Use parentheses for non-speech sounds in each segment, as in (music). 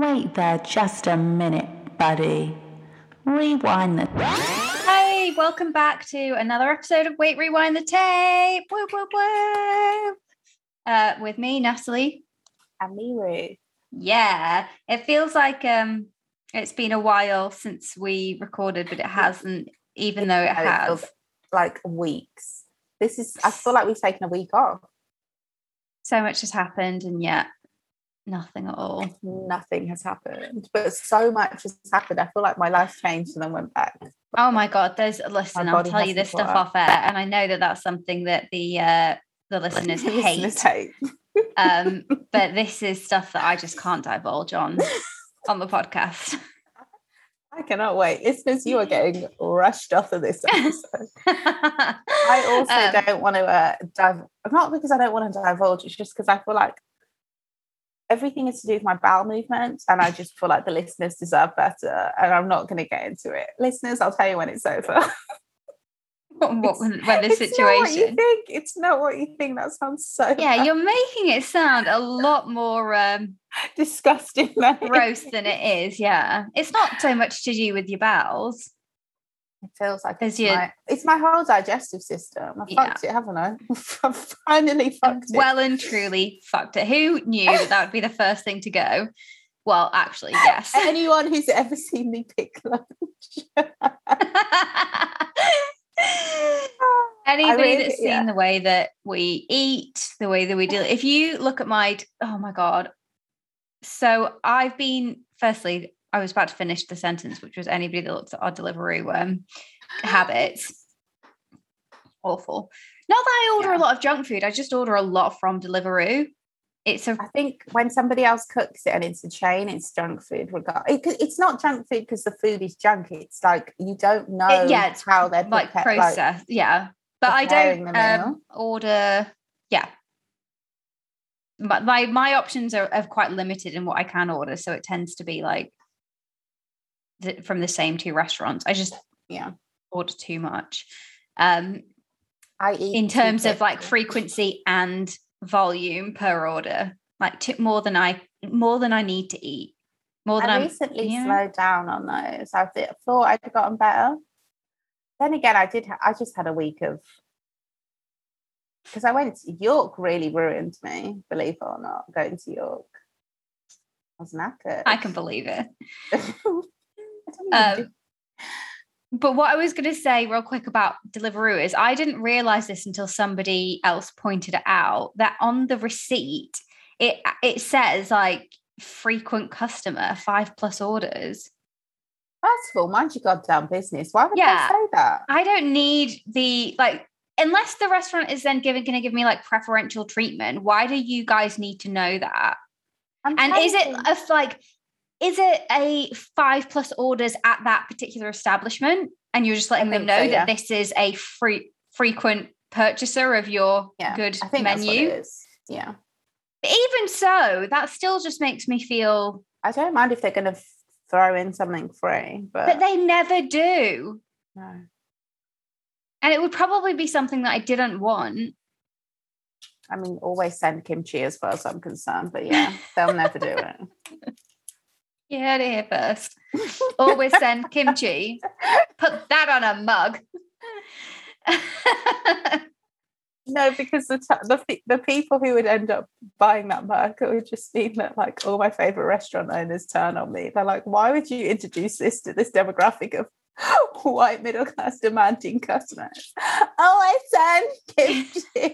Wait there just a minute, buddy. Rewind the. Hey, welcome back to another episode of Wait, Rewind the Tape. Woo, woo, woo. Uh, with me, Natalie. And me, Ruth. Yeah, it feels like um, it's been a while since we recorded, but it hasn't, even though it has. feels like weeks. This is, I feel like we've taken a week off. So much has happened, and yet nothing at all. Nothing has happened, but so much has happened. I feel like my life changed and then went back. Oh my god, there's listen, I'll tell you this stuff up. off air, and I know that that's something that the uh, the (laughs) listeners hate. Listeners hate. um, (laughs) but this is stuff that I just can't divulge on on the podcast. (laughs) I cannot wait. Listeners, you are getting rushed off of this episode. I also don't want to uh, dive, not because I don't want to divulge, it's just because I feel like everything is to do with my bowel movement and I just feel like the listeners deserve better, and I'm not going to get into it. Listeners, I'll tell you when it's over. (laughs) what, when, when the It's not what you think. It's not what you think. That sounds so Yeah, bad. you're making it sound a lot more um, disgusting. than gross than it is. Yeah, it's not so much to do with your bowels. It feels like There's it's, your- my, it's my whole digestive system. I Yeah. fucked it, haven't I? (laughs) I've finally fucked it. Well and truly fucked it. Who knew that that would be the first thing to go? Well, actually, yes. (laughs) Anyone who's ever seen me pick (laughs) lunch. Anybody really- that's seen yeah. the way that we eat, the way that we deal. If you look at my, oh my god. So I've been. Firstly, I was about to finish the sentence, which was anybody that looks at our delivery um, habits. Awful. Not that I order Yeah. a lot of junk food. I just order a lot from Deliveroo. It's a I think when somebody else cooks it and it's a chain, it's junk food. regard- It, it's not junk food because the food is junk. It's like you don't know yeah, it's how they're like prepa- process. yeah, but I don't um, order. Yeah, my, my my options are, are quite limited in what I can order, so it tends to be like the, from the same two restaurants. I just yeah. order too much. Um, I eat in terms of like frequency and volume per order, like t- more than I more than I need to eat. More than I I'm recently yeah. slowed down on those. I th- thought I'd gotten better. Then again, I did. Ha- I just had a week of because I went to York. Really ruined me. Believe it or not, going to York. I was knackered. I can believe it. (laughs) Um, but what I was going to say real quick about Deliveroo is I didn't realize this until somebody else pointed it out that on the receipt it it says like frequent customer five plus orders. First of all, mind your goddamn business. Why would Yeah. they say that? I don't need the like unless the restaurant is then giving going to give me like preferential treatment. Why do you guys need to know that? I'm And is it a like is it a five plus orders at that particular establishment and you're just letting them know so, that this is a free frequent purchaser of your yeah, good I think that's what menu? Yeah, Even so, that still just makes me feel I don't mind if they're going to throw in something free, but, but they never do. no. And it would probably be something that I didn't want. I mean, always send kimchi as far as I'm concerned, but yeah, they'll never do it. (laughs) You heard it here first. (laughs) Always send kimchi. Put that on a mug. (laughs) No, because the, t- the the people who would end up buying that mug it would just mean that like all my favorite restaurant owners turn on me. They're like, "Why would you introduce this to this demographic of (laughs) white middle class demanding customers?" Oh, I send kimchi.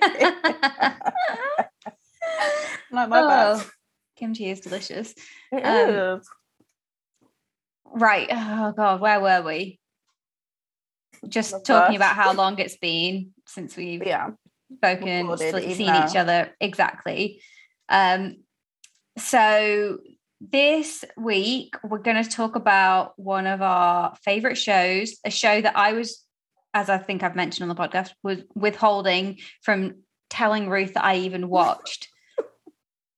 like, my bad. Oh, kimchi is delicious. It um, is. Right. Oh God, where were we? Just The talking about how long it's been since we've yeah, spoken, recorded, seen each other. Exactly. Um, so this week we're going to talk about one of our favorite shows, a show that I was, as I think I've mentioned on the podcast, was withholding from telling Ruth that I even (laughs) watched.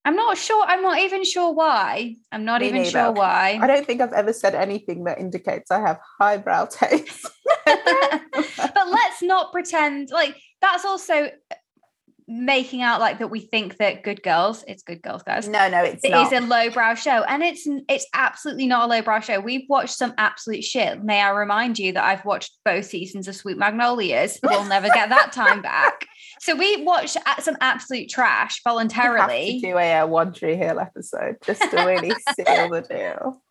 I'm not sure. I'm not even sure why. I'm not Me even neither. sure why. I don't think I've ever said anything that indicates I have highbrow taste. (laughs) (laughs) but let's not pretend like that's also making out like that we think that Good Girls, it's Good Girls, guys. No, no, it's It not. is a lowbrow show, and it's it's absolutely not a lowbrow show. We've watched some absolute shit. May I remind you that I've watched both seasons of Sweet Magnolias. We'll never get that time back. (laughs) So we watched a- some absolute trash You have to do a One Tree Hill episode just to really (laughs) seal the deal.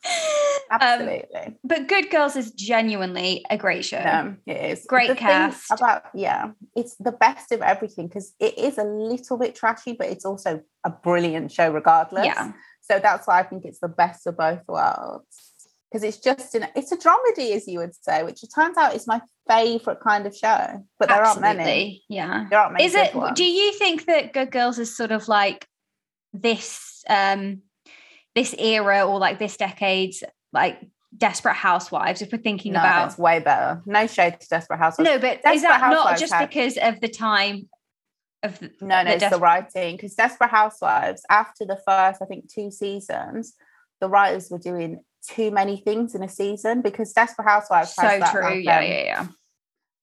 Um, Absolutely. but Good Girls is genuinely a great show. No, it is Great The cast. About yeah, it's the best of everything because it is a little bit trashy, but it's also a brilliant show regardless. Yeah. So that's why I think it's the best of both worlds. Because it's just an it's a dramedy, as you would say, which it turns out is my favorite kind of show. But there aren't many. Yeah. There aren't many. Is it ones. do you think that Good Girls is sort of like this um this era or like this decade's like desperate housewives if we're thinking no, about it's way better. No shade to Desperate Housewives. no but is Desperate that not just had- because of the time of the, No, no, the it's the writing. Because Desperate Housewives, after the first, I think, two seasons, the writers were doing too many things in a season because Desperate Housewives so true yeah um, yeah yeah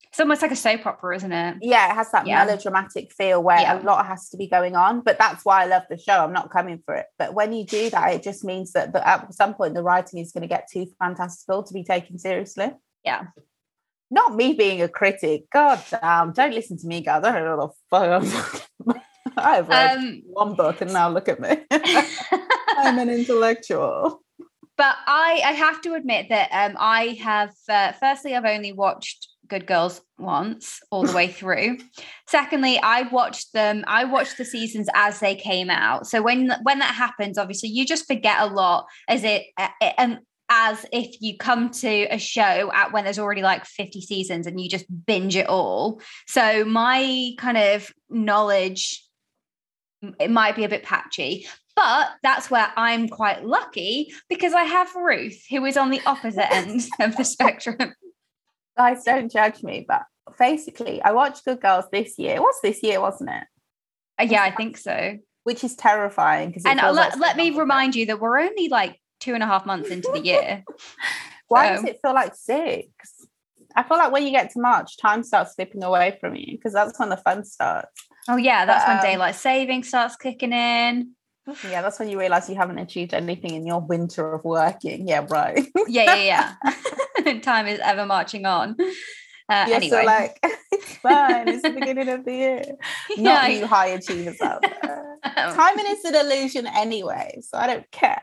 it's almost like a soap opera isn't it Yeah, it has that Yeah. melodramatic feel where Yeah. a lot has to be going on. But that's why I love the show. I'm not coming for it. But when you do that, it just means that the, at some point the writing is going to get too fantastical to be taken seriously. Yeah. Not me being a critic. God damn. Don't listen to me, guys. I don't know what the fuck I'm talking about. (laughs) I've read um one book and now look at me. (laughs) I'm an intellectual. But I, I have to admit that um, I have, uh, firstly, I've only watched Good Girls once all the way (laughs) through. Secondly, I watched them, I watched the seasons as they came out. So when when that happens, obviously, you just forget a lot as it, uh, and as if you come to a show at when there's already like 50 seasons and you just binge it all. So my kind of knowledge it might be a bit patchy, but that's where I'm quite lucky because I have Ruth, who is on the opposite end (laughs) of the spectrum. Guys, don't judge me. But basically, I watched Good Girls this year. It was this year, wasn't it? Uh, yeah, I think so. Which is terrifying because And uh, let, let me remind you that we're only like two and a half months into the year. (laughs) Why does it feel like six? I feel like when you get to March, time starts slipping away from you because that's when the fun starts. Oh, yeah, that's when Um, daylight saving starts kicking in. Yeah, that's when you realize you haven't achieved anything in your winter of working. Yeah, right. Yeah, yeah, yeah. (laughs) (laughs) Time is ever marching on. Uh, yeah, anyway, so like it's fine. It's the (laughs) beginning of the year. Not you high achievers out there. Timing is an illusion anyway, so I don't care.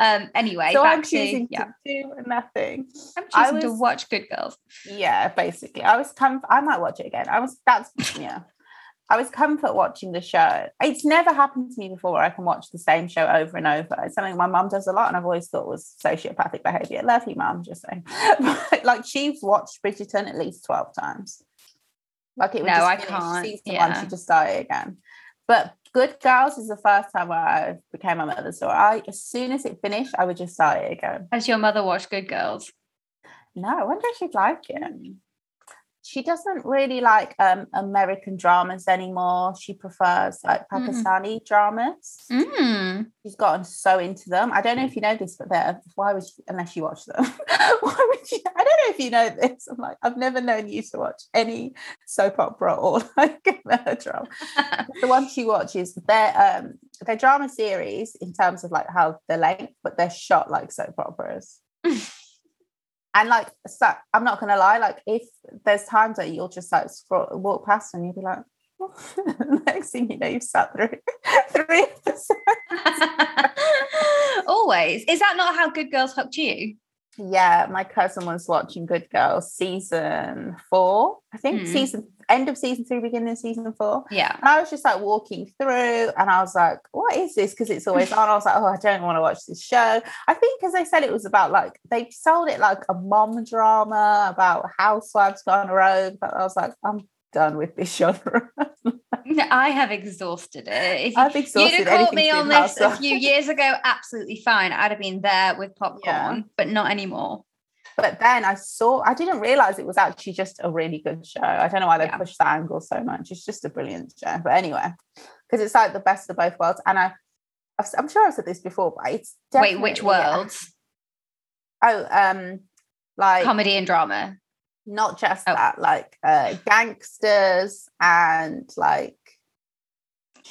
um, anyway, so I'm back to choosing yeah, to do nothing. I'm I choosing to was- watch Good Girls. Yeah, basically. I was Kind of, I might watch it again. I was that's yeah. I was comfort watching the show. It's never happened to me before where I can watch the same show over and over. It's something my mum does a lot, and I've always thought was sociopathic behavior. Love you, mum, just saying. (laughs) But, like she's watched Bridgerton at least 12 times. Like it would No, just I can't, Season yeah. one, she just started again. But Good Girls is the first time where I became a mother. So I, as soon as it finished, I would just start it again. Has your mother watched Good Girls? No, I wonder if she'd like it. Hmm. She doesn't really like um, American dramas anymore. She prefers like Mm. Pakistani dramas. Mm. She's gotten so into them. I don't know if you know this, but they're why would you, unless you watch them? (laughs) why would you? I don't know if you know this. I'm like I've never known you to watch any soap opera or (laughs) like melodrama. (laughs) the one she watches, they're um they're drama series in terms of like how the length, but they're shot like soap operas. And like so, I'm not gonna lie, like if there's times that you'll just like scroll, walk past and you'll be like, (laughs) next thing you know, you've sat through (laughs) three episodes. (laughs) Always. Is that not how Good Girls hooked you? Yeah, my cousin was watching Good Girls season four, I think Mm. season end of season three, beginning of season four. Yeah. And I was just like walking through and I was like, what is this? Because it's always on. I was like, oh, I don't want to watch this show. I think because they said it was about like, they sold it like a mom drama about housewives gone rogue. But I was like, I'm done with this genre. I have exhausted it. If you, I've you'd exhausted have caught me on this a few years ago, absolutely fine. I'd have been there with popcorn, Yeah. but not anymore. But then I saw, I didn't realize it was actually just a really good show. I don't know why they Yeah. pushed that angle so much. It's just a brilliant show. But anyway, because it's like the best of both worlds. And I, I'm sure I've said this before, but it's Wait, which worlds? Oh, um, like Comedy and drama. not just Oh. that, like uh, gangsters and like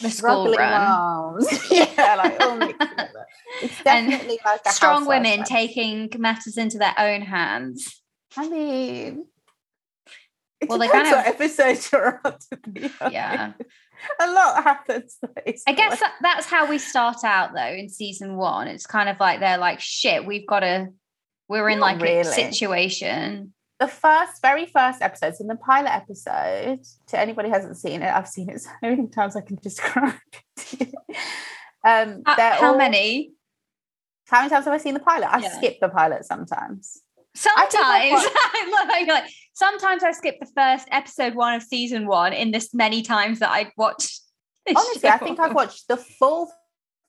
The school run. moms. (laughs) yeah, like all mixed (laughs) together. It's And definitely like a Strong women show. taking matters into their own hands. I mean, it Well, they kind what episode (laughs) you're on. To be Yeah. a lot happens. I guess that, that's how we start out though in season one. It's kind of like they're like, shit, we've got to, we're in Not like a situation. The first, very first episodes in the pilot episode. To anybody who hasn't seen it, I've seen it so many times I can describe (laughs) it. um, they're how all- many? How many times have I seen the pilot? I Yeah. skip the pilot sometimes. Sometimes, I think I (laughs) love how you're like, sometimes I skip the first episode one of season one in this many times that I've watched. Honestly, I think I've watched the full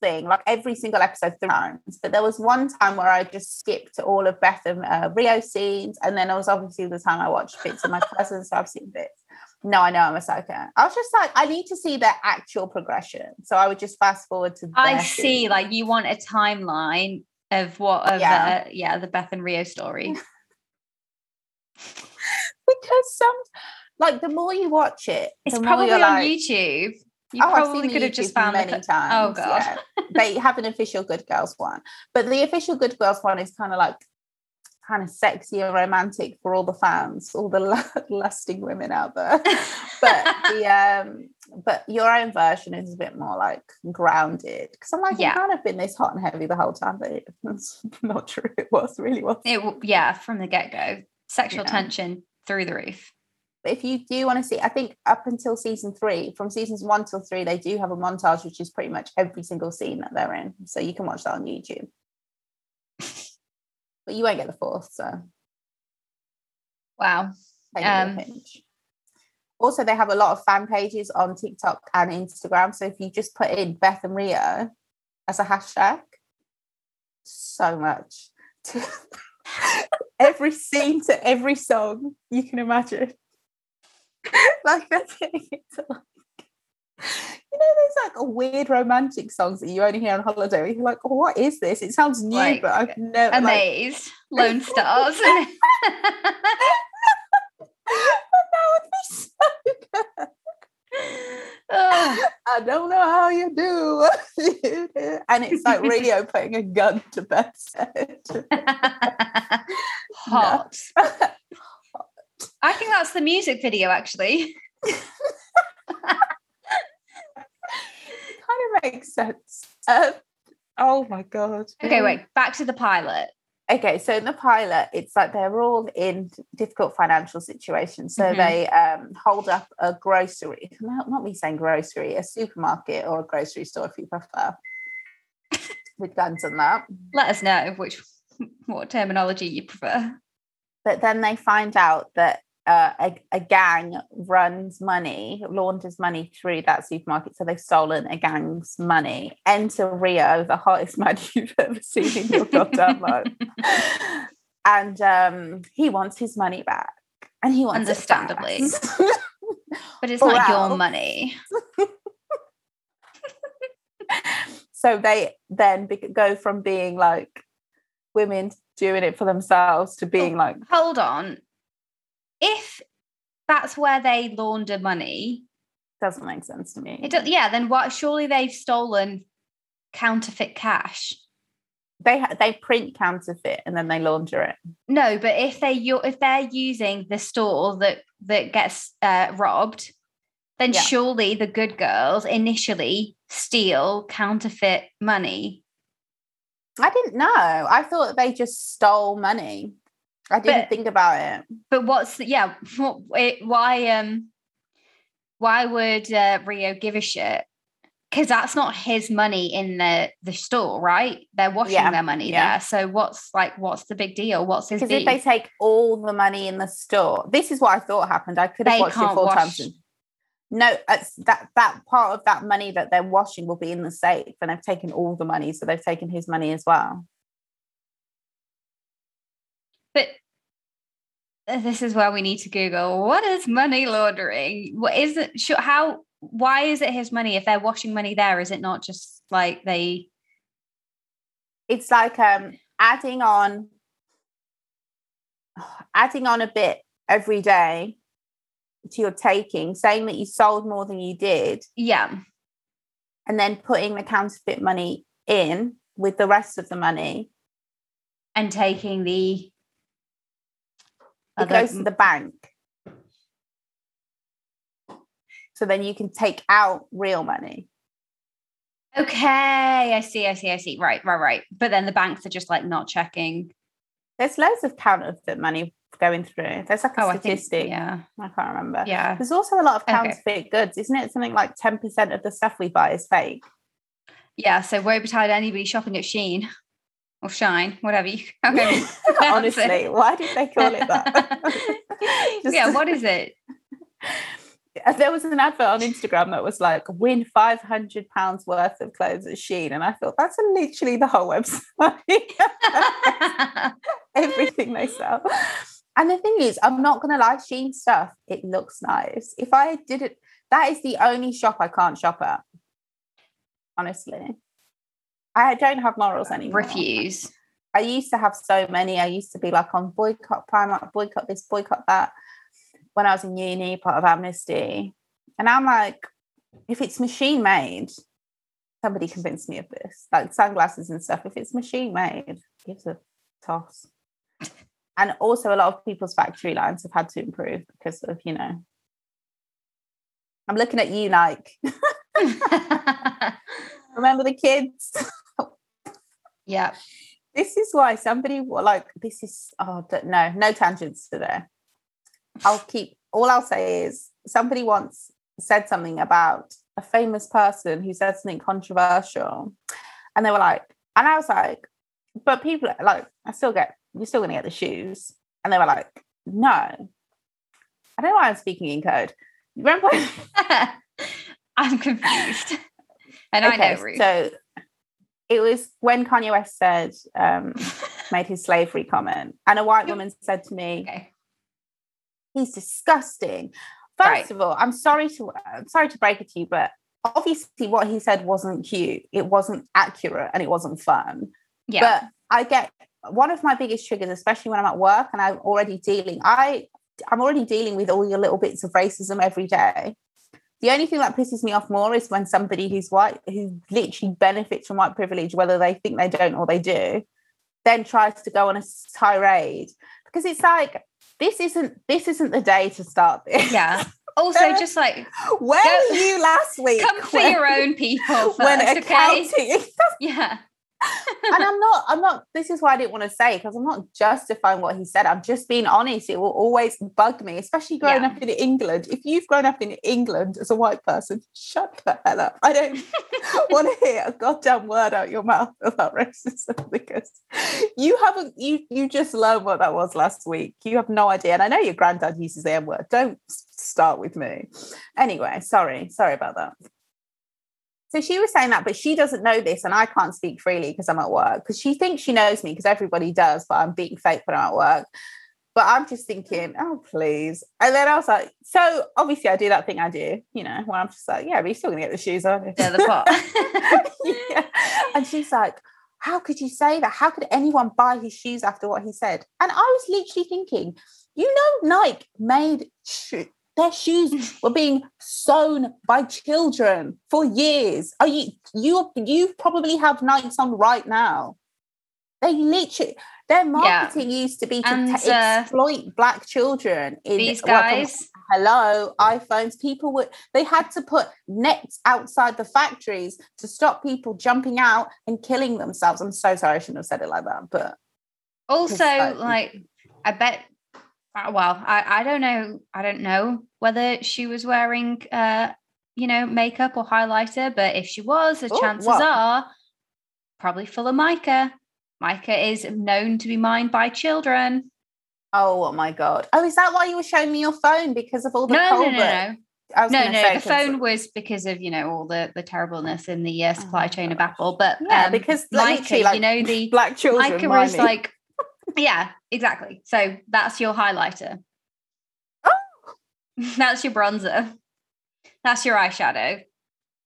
thing, like every single episode three times. But there was one time where I just skipped all of Beth and uh, Rio scenes, and then it was obviously the time I watched bits of my cousin, So I've seen bits. No, I know I'm a psycho. I was just like, I need to see their actual progression, so I would just fast forward to. I see. scenes. Like you want a timeline of what of Yeah. the yeah the Beth and Rio story. (laughs) because some, like, the more you watch it, It's probably on like, YouTube. You oh, I've probably seen the could have just found many co- times. Oh god. yeah. they have an official Good Girls one, but the official Good Girls one is kind of like kind of sexy and romantic for all the fans, all the (laughs) lu- lusting women out there. (laughs) but the um, but your own version is a bit more like grounded because I'm like, Yeah. it can't have been this hot and heavy the whole time, but it's (laughs) not true. It was really was. It yeah, from the get go, sexual Yeah. tension through the roof. But if you do want to see, I think up until season three, from seasons one till three, they do have a montage, which is pretty much every single scene that they're in. So you can watch that on YouTube. but you won't get the fourth, so Wow. take it with a Um, pinch. Also, they have a lot of fan pages on TikTok and Instagram. So if you just put in Beth and Rio as a hashtag, so much. (laughs) To every scene to every song you can imagine. (laughs) like that's getting into like you know, there's like a weird romantic songs that you only hear on holiday. Where you're like, oh, what is this? It sounds new, Like, but I've never. Like, Amazed. Lone (laughs) Stars. (laughs) that would be so good. I don't know how you do. and it's like Rio putting a gun to Beth's head. Hot. I think that's the music video actually. (laughs) kind of makes sense. Um, oh my god. Okay, wait, back to the pilot. Okay, so in the pilot, it's like they're all in difficult financial situations. So Mhm. they um, hold up a grocery, not, not me saying grocery, a supermarket or a grocery store if you prefer, (laughs) with guns and that. Let us know which what terminology you prefer. But then they find out that uh, a, a gang runs money, launders money through that supermarket. So they've stolen a gang's money. Enter Rio, the hottest (laughs) man you've ever seen in your goddamn life. (laughs) And um, he wants his money back. And he wants it Understandably. fast. (laughs) But it's not your money. so they then be- go from being like women doing it for themselves to being like Hold on. If that's where they launder money, doesn't make sense to me. it does, yeah, then what surely they've stolen counterfeit cash. they ha- they print counterfeit and then they launder it. No, but if they if they're using the store that that gets uh, robbed, then Yeah. surely the good girls initially steal counterfeit money. I didn't know. I thought they just stole money. I didn't But- think about it. But what's the, yeah? What, it, why um why would uh, Rio give a shit? Because that's not his money in the the store, right? They're washing Yeah, their money yeah. there. So what's like what's the big deal? What's his Because if they take all the money in the store, this is what I thought happened. I could have They watched it four wash- times. No, it's that that part of that money that they're washing will be in the safe, and they've taken all the money, so they've taken his money as well. But uh, this is where we need to Google what is money laundering? What is it? Sure, how? Why is it his money? If they're washing money there, is it not just like they? It's like um adding on, adding on a bit every day to your taking, saying that you sold more than you did, Yeah. and then putting the counterfeit money in with the rest of the money. And taking the It goes to the bank. So then you can take out real money. Okay, I see, I see, I see. Right, right, right. But then the banks are just like not checking. There's loads of counterfeit money going through. There's like a Oh, I think statistic. yeah. I can't remember. Yeah. There's also a lot of Okay. counterfeit goods, isn't it? Something like 10% of the stuff we buy is fake. Yeah. So woe betide anybody shopping at Shein or Shine, whatever you (laughs) okay. (laughs) Honestly, why did they call it that? (laughs) Just- yeah, what is it? Uh, there was an advert on Instagram that was like win 500 pounds worth of clothes at Shein and I thought that's literally the whole website everything they sell and the thing is I'm not gonna lie Shein stuff it looks nice if I did it that is the only shop I can't shop at honestly I don't have morals anymore Refuse. I used to have so many. I used to be like on boycott Primark, boycott this, boycott that. When I was in uni, part of Amnesty, and I'm like, if it's machine made, somebody convinced me of this. Like sunglasses and stuff. If it's machine made, gives a toss. (laughs) And also, a lot of people's factory lines have had to improve because of you know. I'm looking at you, Nike. (laughs) (laughs) Remember the kids? Yeah. this is why somebody like this is oh no no tangents today i'll keep all i'll say is somebody once said something about a famous person who said something controversial and they were like and i was like but people like i still get you're still gonna get the shoes and they were like no i don't know why i'm speaking in code You remember (laughs) I'm confused. (laughs) And I know Ruth. so it was when kanye west said um (laughs) made his slavery comment and a white woman said to me okay. he's disgusting first Right. of all i'm sorry to i'm sorry to break it to you but obviously what he said wasn't cute it wasn't accurate and it wasn't fun Yeah. but i get one of my biggest triggers especially when i'm at work and i'm already dealing i i'm already dealing with all your little bits of racism every day the only thing that pisses me off more is when somebody who's white who literally benefits from white privilege whether they think they don't or they do then tries to go on a tirade because it's like this isn't this isn't the day to start this yeah. (laughs) Also, just like where Go- were you last week (laughs) come for your own people (laughs) first, when okay? accounting Yeah. And I'm not, I'm not, this is why I didn't want to say, because I'm not justifying what he said. I'm just being honest. It will always bug me, especially growing Yeah. up in England. If you've grown up in England as a white person, shut the hell up. I don't (laughs) want to hear a goddamn word out your mouth about racism (laughs) because you haven't, you you just learned what that was last week. You have no idea. And I know your granddad uses the word. Don't start with me. Anyway, sorry, sorry about that. So she was saying that, but she doesn't know this, and I can't speak freely because I'm at work. Because she thinks she knows me, because everybody does, but I'm being fake when I'm at work. But I'm just thinking, oh please. And then I was like, so obviously I do that thing I do, you know, where I'm just like, yeah, but you're still gonna get the shoes on. They're the pot. (laughs) yeah. And she's like, how could you say that? How could anyone buy his shoes after what he said? And I was literally thinking, you know, Nike made sho- their shoes (laughs) were being sewn by children for years. Are you you you probably have Nikes on right now? They literally their marketing used to be to And, uh, exploit black children in These guys. hello iphones people would they had to put nets outside the factories to stop people jumping out and killing themselves i'm so sorry i shouldn't have said it like that but also like- like i bet well I, I don't know i don't know whether she was wearing uh you know makeup or highlighter but if she was the Oh, chances what? are probably full of mica. Mica is known to be mined by children. Oh my god. Oh is that why you were showing me your phone? Because of all the no no no no. I was no gonna no say, the phone was because of you know all the the terribleness in the uh, supply Oh, chain of apple but yeah um, because like, mica like you know the black children mica was like yeah exactly so that's your highlighter Oh! (laughs) that's your bronzer that's your eyeshadow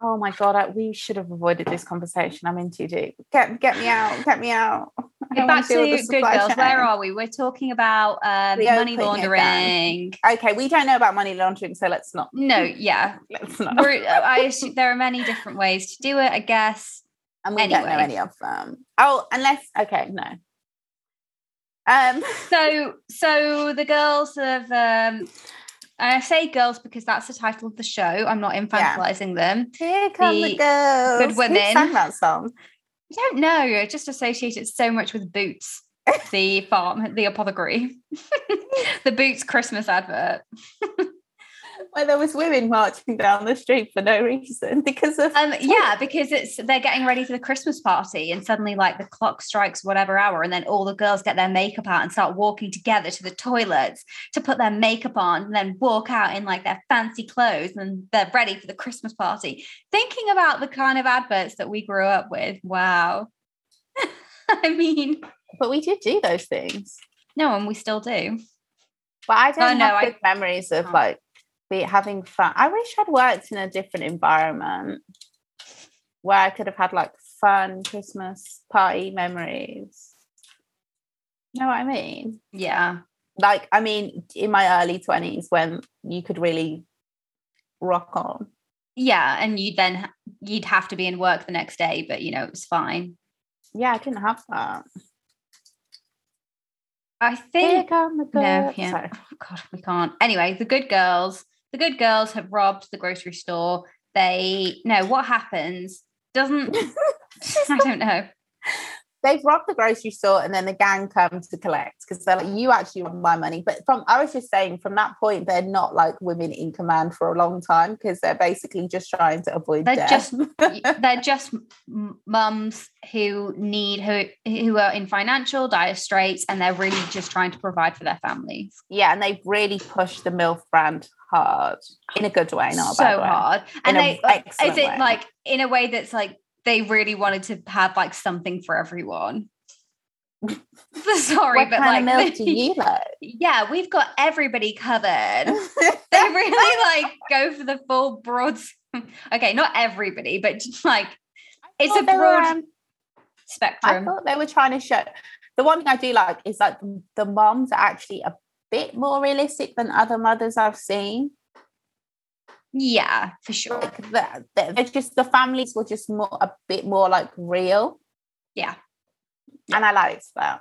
oh my god I, we should have avoided this conversation i'm in too deep get get me out get me out (laughs) wanna Back to Good Girls. Where are we? We're talking about um, money laundering. Okay, we don't know about money laundering, so let's not. No, yeah. (laughs) Let's not. We're, I assume there are many different ways to do it, I guess. and we don't know any of them. Oh, unless okay, no. Um, So, so the girls have. Um, I say girls because that's the title of the show. I'm not infantilizing them. here come the, The girls. good Who women. sang that song? I don't know. I just associate it so much with Boots, the farm, the apothecary, (laughs) the Boots Christmas advert. (laughs) Where there was women marching down the street for no reason (laughs) because of Um, yeah, because it's they're getting ready for the Christmas party, and suddenly, like the clock strikes whatever hour, and then all the girls get their makeup out and start walking together to the toilets to put their makeup on, and then walk out in like their fancy clothes, and they're ready for the Christmas party. Thinking about the kind of adverts that we grew up with, wow. (laughs) I mean, But we did do those things. no, and we still do. But I don't Oh, no, have I- good memories of Oh. like be having fun. I wish I'd worked in a different environment where I could have had like fun Christmas party memories. You know what I mean? Yeah, Like, I mean, in my early 20s when you could really rock on. yeah, and you'd then you'd have to be in work the next day, but you know it was fine. Yeah, I didn't have that. I think No, yeah. Sorry. Oh, God, we can't. Anyway, the good girls, the good girls have robbed the grocery store. They know what happens doesn't (laughs) (laughs) I don't know. They've robbed the grocery store and then the gang comes to collect because they're like, you actually robbed my money. But from I was just saying, from that point, they're not like women in command for a long time because they're basically just trying to avoid They're death. just (laughs) they're just mums who need who who are in financial dire straits and they're really just trying to provide for their families. yeah, and they've really pushed the MILF brand hard in a good way, not so hard. And a they like, is it way. like in a way that's like they really wanted to have like something for everyone. (laughs) Sorry, What but like milk (laughs) do you like? yeah, we've got everybody covered. (laughs) they really like go for the full broad. Okay, not everybody, but just like it's a they were, broad um, I spectrum. thought they were trying to show. The one thing I do like is like the moms are actually a bit more realistic than other mothers I've seen. Yeah, for sure. like that they're they're just the families were just more a bit more like real. Yeah. and i liked that.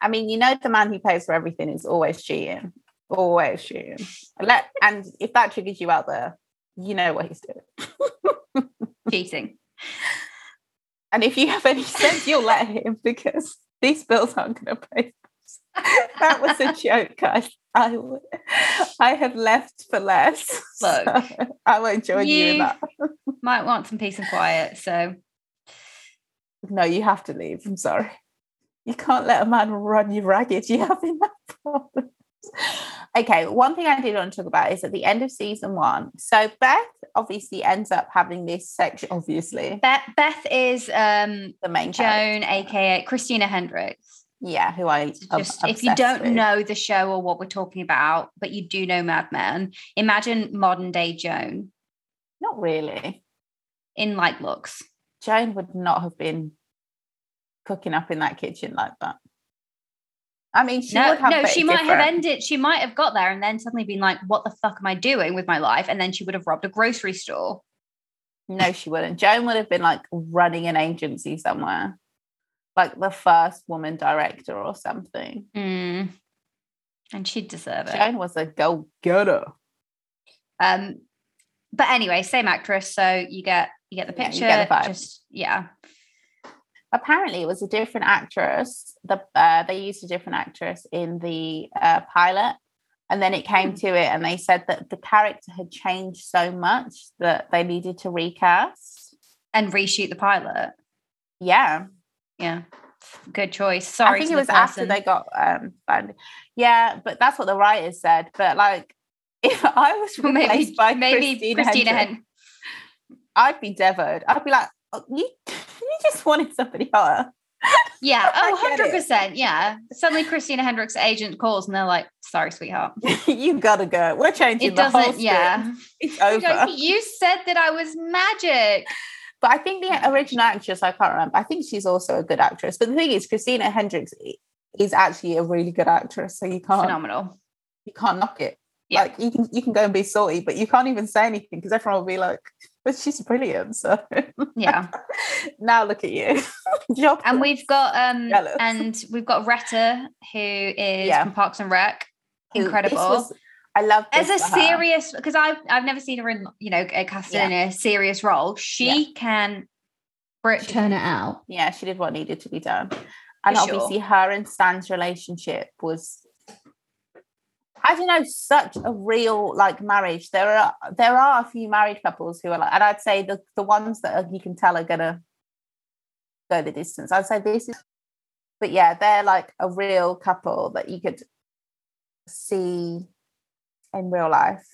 I mean you know the man who pays for everything is always cheating. Always cheating. Let and if that triggers you out there you know what he's doing. (laughs) Cheating. and if you have any sense you'll let him because these bills aren't going to pay. (laughs) That was a joke guys I, w- I have left for less (laughs) Look, so I won't join you in that (laughs) Might want some peace and quiet. So No, you have to leave. I'm sorry. You can't let a man run you ragged. You have enough (laughs) problems. Okay, one thing I did want to talk about is at the end of season one. So Beth obviously ends up having this section, obviously, Beth, Beth is um the main character. Joan, aka Christina Hendricks. Yeah, who I Just if you don't with. know the show or what we're talking about, but you do know Mad Men, imagine modern day Joan Not really. in like looks. Joan would not have been cooking up in that kitchen like that. I mean, she no, would have no, she might have ended. She might have got there and then suddenly been like, "What the fuck am I doing with my life?" And then she would have robbed a grocery store. No, she wouldn't. Joan would have been like running an agency somewhere, like the first woman director or something. Mm. And she'd deserve it. Joan was a go getter. Um, but anyway, same actress, so you get you get the Yeah, you picture. get the vibe. Just yeah, Apparently, it was a different actress. The uh, they used a different actress in the uh, pilot, and then it came Hmm. to it, and they said that the character had changed so much that they needed to recast. and reshoot the pilot. Yeah, Yeah, good choice. Sorry, I think it was after they got um banned. Yeah, but that's what the writers said. But like, (laughs) if I was (laughs) Well, replaced maybe by maybe Christina, Christina, Hendricks, Hen- I'd be devoed. I'd be like, oh, you, (laughs) you just wanted somebody hotter. Yeah, oh, 100%. Yeah. Suddenly Christina Hendricks' agent calls and they're like, sorry, sweetheart. you gotta go. We're changing It the whole doesn't, yeah. It's over. you said that I was magic. But I think the original actress, I can't remember. I think she's also a good actress. But the thing is, Christina Hendricks is actually a really good actress. So you can't Phenomenal. you can't knock it. Yeah. Like you can you can go and be salty, but you can't even say anything because everyone will be like, but she's brilliant. So (laughs) Yeah. now look at you. (laughs) And we've got um Jealous. and we've got Retta, who is Yeah. from Parks and Rec. This Incredible. was- I love As a for her. serious because I've I've never seen her in, you know, a cast in a serious role. She can br- turn it out. yeah, she did what needed to be done. And For sure. obviously, her and Stan's relationship was, I don't know, such a real like marriage. There are there are a few married couples who are like, and I'd say the the ones that are, you can tell are gonna go the distance. I'd say this is, but yeah, they're like a real couple that you could see in real life.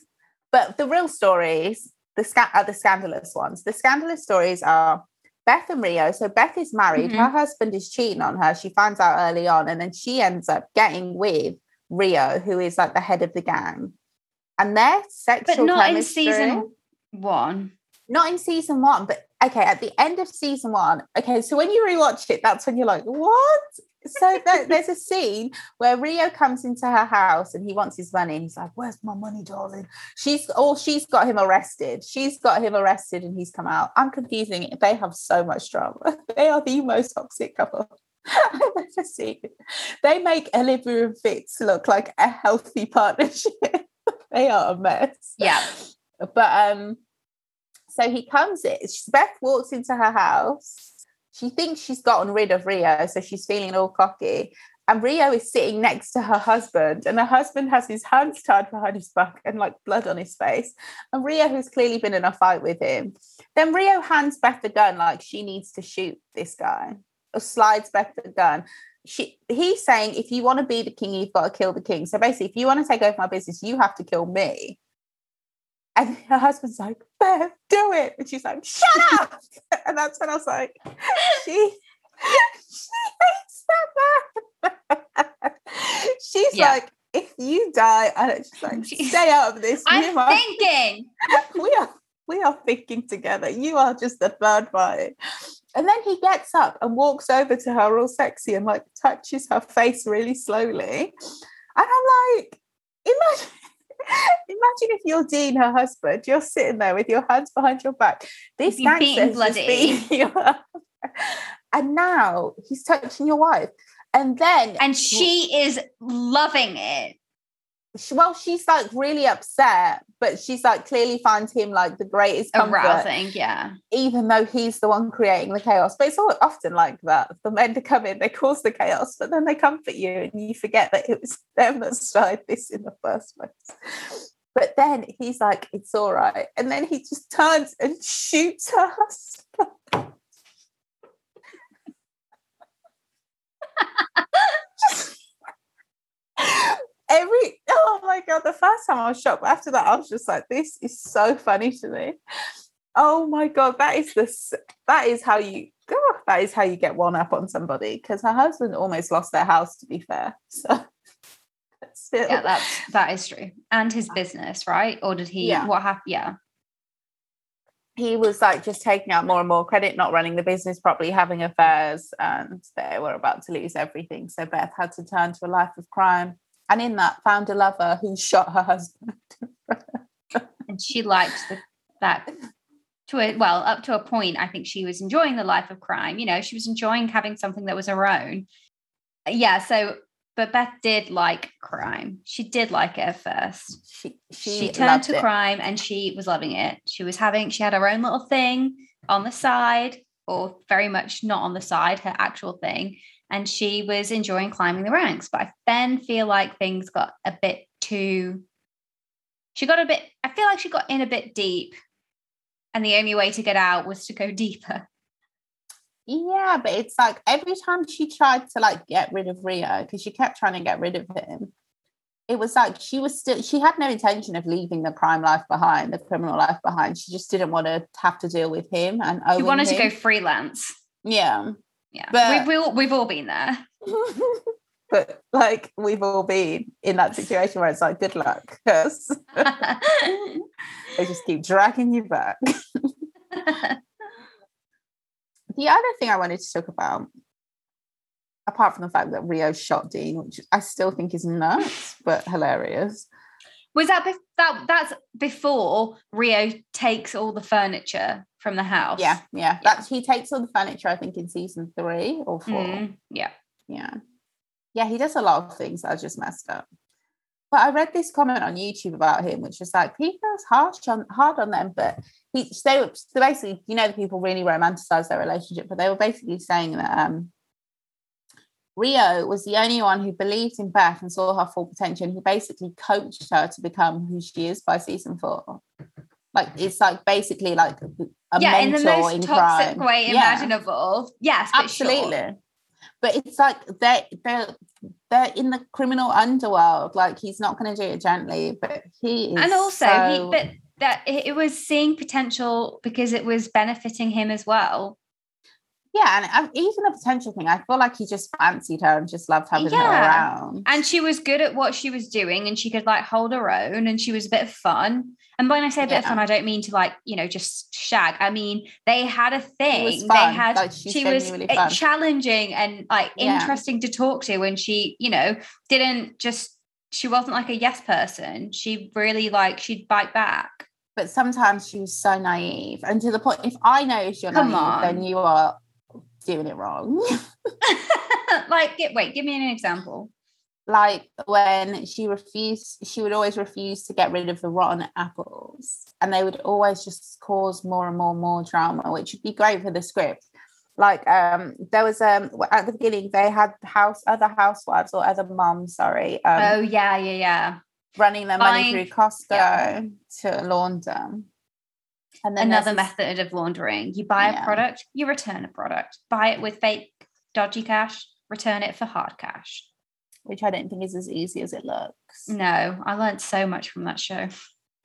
But the real stories, the sca- are the scandalous ones. The scandalous stories are Beth and Rio. So Beth is married. Mhm. Her husband is cheating on her. She finds out early on, and then she ends up getting with Rio, who is like the head of the gang. And their sexual But not in chemistry- season one. not in season one, but okay, at the end of season one, okay, so when you rewatch it, that's when you're like, what? So there, there's a scene where Rio comes into her house and he wants his money. And he's like, Where's my money, darling? She's oh, she's got him arrested. She's got him arrested and he's come out. I'm confusing it. They have so much drama. (laughs) They are the most toxic couple (laughs) I've ever seen. They make Olivia and Fitz look like a healthy partnership. (laughs) they are a mess. Yeah. But um, so he comes in. Beth walks into her house. She thinks she's gotten rid of Rio, so she's feeling all cocky. And Rio is sitting next to her husband, and her husband has his hands tied behind his back and like blood on his face. And Rio has clearly been in a fight with him. Then Rio hands Beth the gun, like she needs to shoot this guy, or slides Beth the gun. She, he's saying, if you want to be the king, you've got to kill the king. So basically, if you want to take over my business, you have to kill me. And (laughs) her husband's like, Beth, do it. And she's like, shut up. (laughs) and that's when I was like, she, she hates that man. (laughs) she's Yeah. like, if you die, and she's like, She- stay out of this. I'm are- thinking. we are we are thinking together. You are just the third party. And then he gets up and walks over to her all sexy and like touches her face really slowly. And I'm like, imagine Imagine if you're Dean, her husband, you're sitting there with your hands behind your back. This You're beaten gangster has just bloody. beaten (laughs) you up. And now he's touching your wife. And then And she is loving it. She- well, she's like really upset, but she's like clearly finds him like the greatest comfort, Arousing. Yeah. even though he's the one creating the chaos. But it's all often like that. The men to come in, they cause the chaos, but then they comfort you and you forget that it was them that started this in the first place. But then he's like, it's all right. And then he just turns and shoots her husband. (laughs) Every oh my god, the first time I was shocked, but after that, I was just like, this is so funny to me. Oh my god, that is the that is how you oh, that is how you get one up on somebody because her husband almost lost their house to be fair. (laughs) So still Yeah, that's that is true. And his uh, business, right? Or did he Yeah. what happened? Yeah. he was like just taking out more and more credit, not running the business properly, having affairs, and they were about to lose everything. So Beth had to turn to a life of crime. And in that, found a lover who shot her husband. (laughs) And she liked the, that to a well, up to a point, I think she was enjoying the life of crime. You know, she was enjoying having something that was her own. Yeah, so but Beth did like crime. She did like it at first. She she, she, turned to it. crime and she was loving it. She was having, she had her own little thing on the side, or very much not on the side, her actual thing. And she was enjoying climbing the ranks. But I then feel like things got a bit too, she got a bit, I feel like she got in a bit deep. And the only way to get out was to go (laughs) deeper. Yeah, but it's like every time she tried to like get rid of Rio because she kept trying to get rid of him, it was like she was still she had no intention of leaving the crime life behind, the criminal life behind. She just didn't want to have to deal with him and She wanted to go freelance. Yeah, Yeah. But- we've, we've, we've all been there. (laughs) but like we've all been in that situation where it's like good luck because (laughs) they just keep dragging you back. (laughs) the other thing I wanted to talk about, apart from the fact that Rio shot Dean, which I still think is nuts but hilarious. Was that bef- that that's before Rio takes all the furniture from the house? Yeah, yeah. That's he takes all the furniture, I think, in season three or four. Mm, yeah. Yeah. Yeah, he does a lot of things that are just messed up. But I read this comment on YouTube about him, which was like people are harsh on hard on them, but he they were so basically, you know, the people really romanticize their relationship, but they were basically saying that um Rio was the only one who believed in Beth and saw her full potential. And he basically coached her to become who she is by season four. Like it's like basically like a yeah, in the most in toxic crime. way Yeah. imaginable. Yes, but absolutely Sure. but it's like they they're they're in the criminal underworld like he's not going to do it gently but he is And also, so, he but that it, it was seeing potential because it was benefiting him as well. yeah and even the potential thing i feel like he just fancied her and just loved having her around And she was good at what she was doing, and she could like hold her own, and she was a bit of fun. And when I say a bit of fun, I don't mean to like you know just shag. I mean they had a thing. They had Like, she was uh, fun. challenging and like Yeah. interesting to talk to, and she you know didn't just she wasn't like a yes person. She really like she'd bite back. but sometimes she was so naive and to the point if i notice you're Come naive then you are doing it wrong (laughs) (laughs) like get, wait, give me an example. Like when she refused she would always refuse to get rid of the rotten apples and they would always just cause more and more and more drama which would be great for the script like um there was um at the beginning they had house other housewives or other moms sorry um oh yeah, yeah, yeah. running their money buying- through costco yeah. to launder and then Another method of laundering. You buy Yeah. a product, you return a product. Buy it with fake dodgy cash, return it for hard cash. Which i don't think is as easy as it looks No, I learned so much from that show.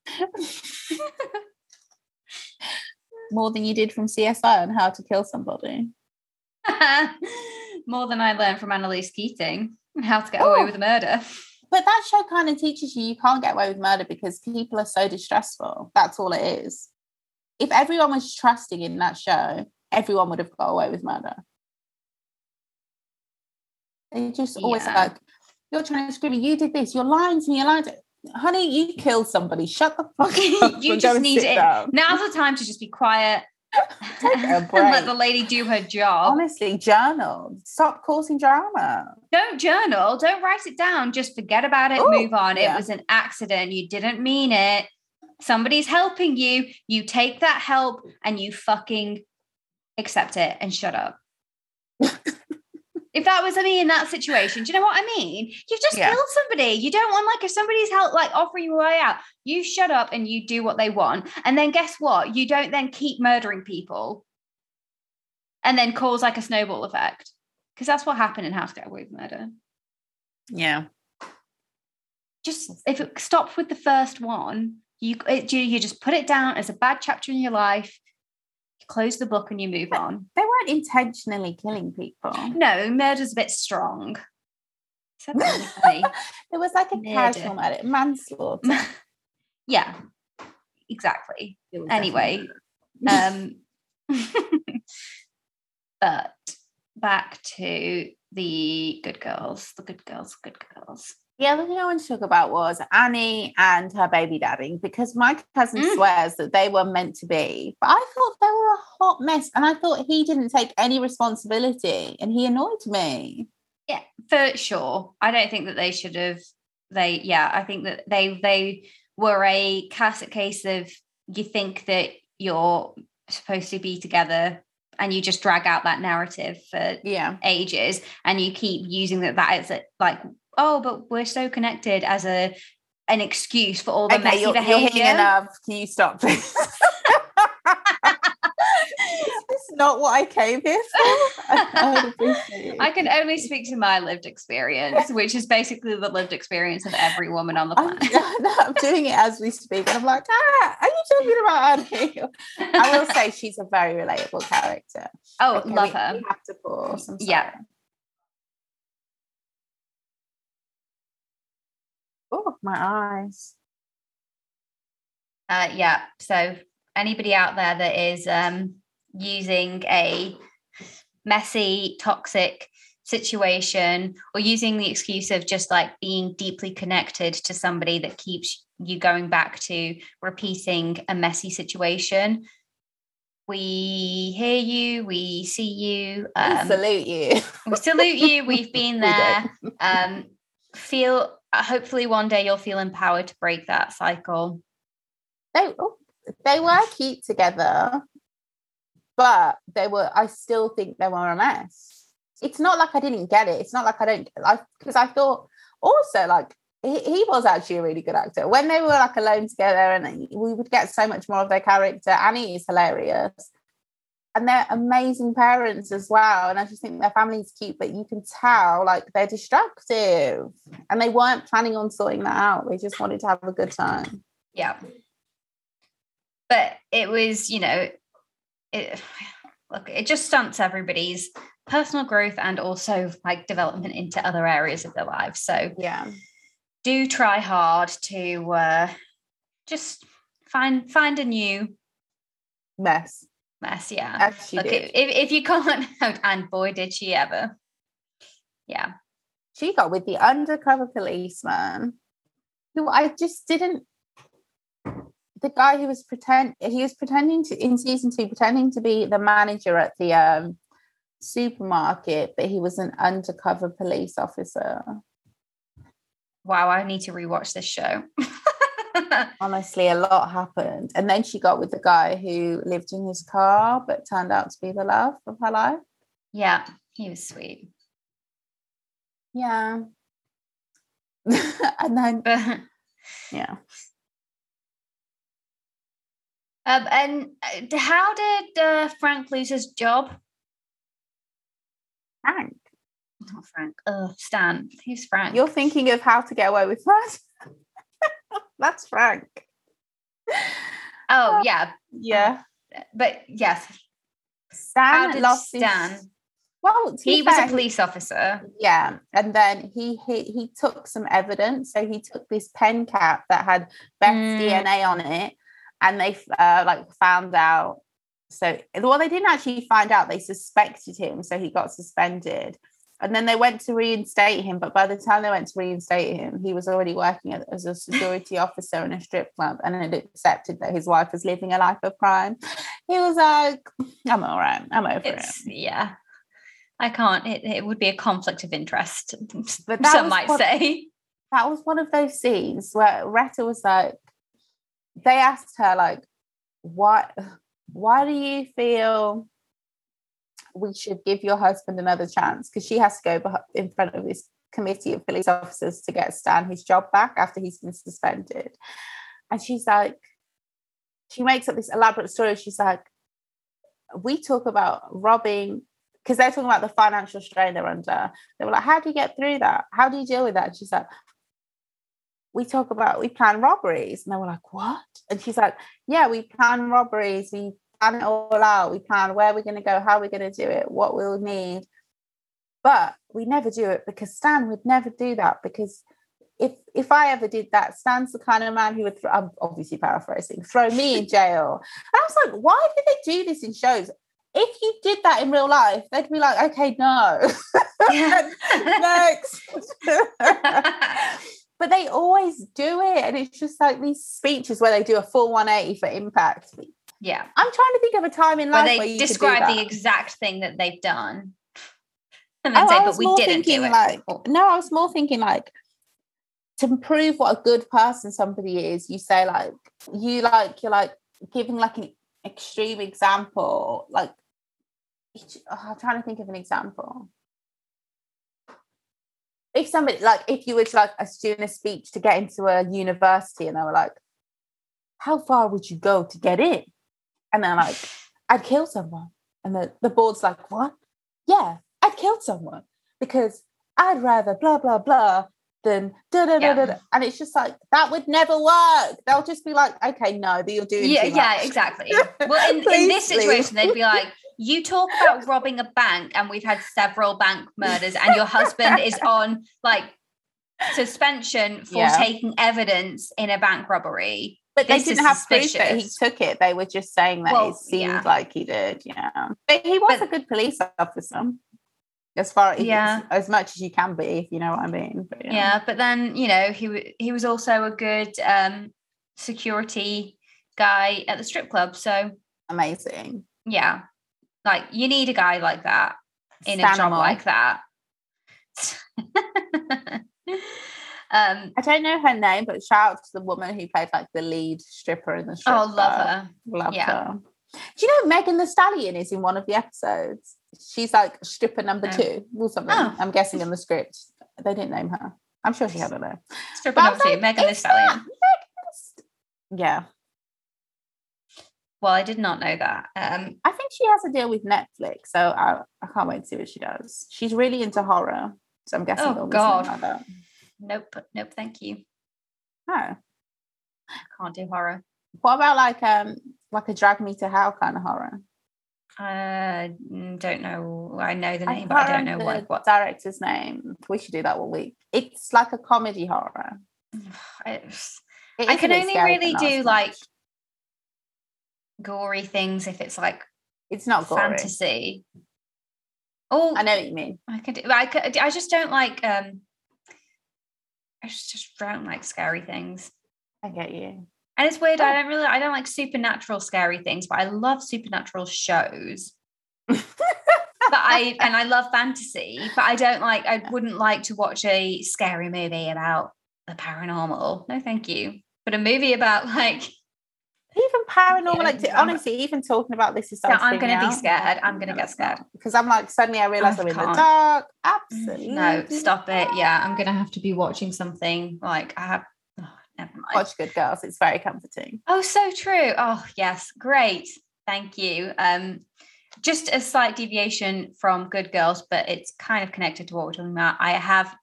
(laughs) more than you did from csi on how to kill somebody (laughs) More than I learned from Annalise Keating and how to get away Oh. with murder. But that show kind of teaches you you can't get away with murder because people are so distressful. That's all it is. If everyone was trusting in that show, everyone would have got away with murder. They just always Yeah. like, you're trying to scream me, you did this, you're lying to me, you're lying to honey, you killed somebody. Shut the fuck (laughs) up. You just need it. down." Now's the time to just be quiet. (laughs) (laughs) And let the lady do her job. Honestly, journal. Stop causing drama. don't journal don't write it down just forget about it Ooh, move on yeah. it was an accident you didn't mean it somebody's helping you you take that help and you fucking accept it and shut up if that was me in that situation do you know what i mean you've just Yeah. killed somebody you don't want like if somebody's help like offering you a way out you shut up and you do what they want and then guess what you don't then keep murdering people and then cause like a snowball effect because that's what happened in How to Get Away with Murder. Yeah. Just if it stopped with the first one, you it, you you just put it down as a bad chapter in your life. You close the book and you move on. (laughs) They weren't intentionally killing people. No, murder's a bit strong. Said that really funny. It was like a Murder. casual murder, manslaughter. (laughs) yeah, exactly. Anyway, Um, (laughs) but back to the good girls, the good girls, good girls. The other thing I wanted to talk about was Annie and her baby daddy, because my cousin Mm. swears that they were meant to be. But I thought they were a hot mess. And I thought he didn't take any responsibility and he annoyed me. Yeah, for sure. I don't think that they should have. They, yeah, I think that they they were a classic case of you think that you're supposed to be together and you just drag out that narrative for Yeah. ages and you keep using that that as like oh but we're so connected as a an excuse for all the Okay, messy you're, you're behavior. Can you stop this? (laughs) It's not what I came here for. I would appreciate it. I can only speak to my lived experience, which is basically the lived experience of every woman on the I'm, (laughs) planet. no, I'm doing it as we speak. And I'm like, ah, are you talking about Annie? I will say she's a very relatable character. oh, Okay, love we- her. We have to pause. I'm Yeah. Oh, my eyes. Uh, yeah. So anybody out there that is um, using a messy, toxic situation or using the excuse of just like being deeply connected to somebody that keeps you going back to repeating a messy situation. We hear you, we see you, um, we salute you. we salute you. We've (laughs) been there. um, feel Uh, hopefully one day you'll feel empowered to break that cycle. They oh, they were cute together, but they were. I still think they were a mess it's not like I didn't get it. It's not like I don't like because I thought also like he, he, was actually a really good actor. When they were like alone together and we would get so much more of their character. Annie is hilarious. And they're amazing parents as well. And I just think their family's cute, but you can tell like they're destructive. And they weren't planning on sorting that out. They just wanted to have a good time. Yeah. But it was, you know, it look, it just stunts everybody's personal growth and also like development into other areas of their lives. So yeah, do try hard to uh, just find find a new mess. Mess, yeah. Look, if, if you can't, (laughs) and boy, did she ever. Yeah. She got with the undercover policeman who I just didn't the guy who was pretend he was pretending to in season two pretending to be the manager at the um supermarket, but he was an undercover police officer. Wow, I need to rewatch this show. (laughs) (laughs) Honestly, a lot happened. And then she got with the guy who lived in his car, but turned out to be the love of her life. Yeah, he was sweet. Yeah. (laughs) and then, (laughs) yeah. Um, and uh, how did uh, Frank lose his job? Frank. Not Frank. Oh, Stan. Who's Frank? You're thinking of how to get away with that. That's Frank. Oh yeah, yeah. But yes, Stan lost Stan. His... Well, he was a police officer. Yeah, and then he, he he took some evidence. So he took this pen cap that had Beth's mm. DNA on it, and they uh, like found out so well they didn't actually find out they suspected him so he got suspended and then they went to reinstate him but by the time they went to reinstate him he was already working as a security officer in a strip club and had accepted that his wife was living a life of crime. He was like i'm all right. I'm over it's, it yeah. I can't it, it would be a conflict of interest but some might one, say. that was one of those scenes where retta was like they asked her like what why do you feel we should give your husband another chance? Because she has to go in front of this committee of police officers to get Stan his job back after he's been suspended. And she's like, she makes up this elaborate story. She's like, we talk about robbing because they're talking about the financial strain they're under. They were like, how do you get through that? How do you deal with that? And she's like, we talk about we plan robberies and they were like what and she's like yeah we plan robberies we plan it all out we plan where we're going to go how we're going to do it what we'll need. But we never do it because stan would never do that because if if i ever did that stan's the kind of man who would th- i'm obviously paraphrasing throw me in (laughs) jail. And i was like why do they do this in shows? If you did that in real life, they'd be like, okay, no. (laughs) Next. (laughs) but they always do it and it's just like these speeches where they do a full 180 for impact yeah. I'm trying to think of a time in life where, they where describe the exact thing that they've done. (laughs) And oh, then oh, say but we didn't do it like no i was more thinking like to prove what a good person somebody is you say like you like you're like giving like an extreme example like oh, i'm trying to think of an example. If somebody like if you were to like a student a speech to get into a university and they were like how far would you go to get in and then like i'd kill someone. And the, the board's like what? Yeah i'd kill someone. Because i'd rather blah blah blah than da da da da and it's just like that would never work. They'll just be like okay no but you're doing yeah yeah exactly. (laughs) Well in, in this situation they'd be like you talk about robbing a bank and we've had several bank murders and your husband is (laughs) on like suspension for yeah. taking evidence in a bank robbery But they didn't have proof that he took it. They were just saying that Well, it seemed yeah. like he did. Yeah, but he was But- a good police officer, as far as Yeah. as much as you can be, if you know what I mean. But yeah. but then you know he he was also a good um security guy at the strip club so amazing. yeah like you need a guy like that in a job Stanimal. like that (laughs) um I don't know her name, but shout out to the woman who played like the lead stripper in the show. oh love her Love Yeah. her. Do you know Megan Thee Stallion is in one of the episodes? She's like stripper number No. two or something. Oh. I'm guessing in the script. They didn't name her. I'm sure she had a name. stripper number two like, megan thee stallion Megan Yeah. well i did not know that um I think she has a deal with Netflix, so I, I can't wait to see what she does. She's really into horror, so I'm guessing Oh, it'll be something God. like that. Nope nope thank you Oh. can't do horror What about like um like a drag me to hell kind of horror? uh mm, don't know i know the I name but i don't know like what director's name. We should do that one week. It's like a comedy horror. (sighs) I, I can only really do like gory things if it's like it's not gory. fantasy. Oh, I know what you mean. I could. I could. I just don't like. Um, I just, just don't like scary things. I get you. And it's weird. Oh. I don't really. I don't like supernatural scary things, but I love supernatural shows. (laughs) but I and I love fantasy, but I don't like. I wouldn't like to watch a scary movie about the paranormal. No, thank you. But a movie about like Even paranormal, Yeah, like honestly, even talking about this is Yeah, starting I'm gonna be scared. I'm gonna get scared. because I'm like suddenly I realize I I'm in the dark. Absolutely, no, stop it. Yeah, I'm gonna have to be watching something like I have. Oh, never mind. Watch Good Girls. It's very comforting. Oh, so true. Oh, yes, great. Thank you. Um, just a slight deviation from Good Girls, but it's kind of connected to what we're talking about. I have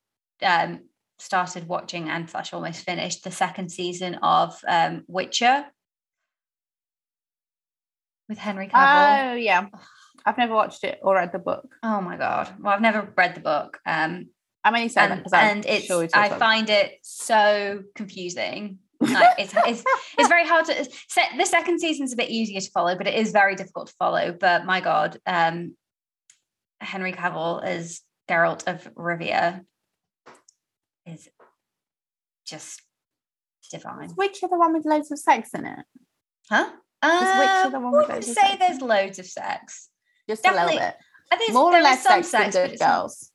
um, started watching and slash almost finished the second season of um, Witcher with Henry Cavill. Oh yeah, I've never watched it or read the book. Oh my god! Well, I've never read the book, um, I'm only saying and, and it's sure I find it so confusing. Like, it's, it's it's very hard to set the second season's a bit easier to follow but it is very difficult to follow but my god um henry cavill as geralt of rivia is just divine Is Witcher the one with loads of sex in it? huh uh, the one with wouldn't loads of say sex? there's loads of sex Just a little bit. i think More or less some sex, sex than Good Girls.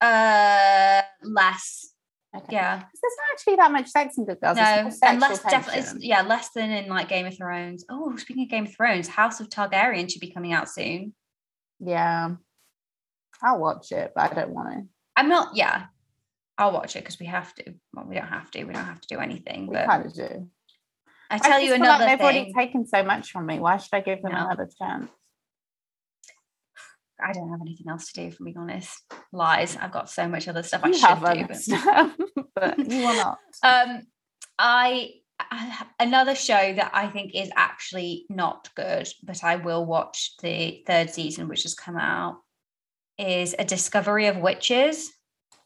uh less Okay. yeah There's not actually that much sex in Good Girls. No, and less definitely, yeah, less than in like Game of Thrones. Oh, speaking of Game of Thrones, House of Targaryen should be coming out soon. Yeah, I'll watch it, but I don't want to. I'm not, yeah, I'll watch it because we have to. Well, we don't have to. We don't have to do anything. We But kind of do. I tell you another like they've already taken so much from me. Why should I give them No. another chance? I don't have anything else to do, if I'm being honest. Lies. I've got so much other stuff I should do. But, (laughs) stuff, but you will not. (laughs) um, I I- another show that I think is actually not good, but I will watch the third season, which has come out, is a Discovery of Witches.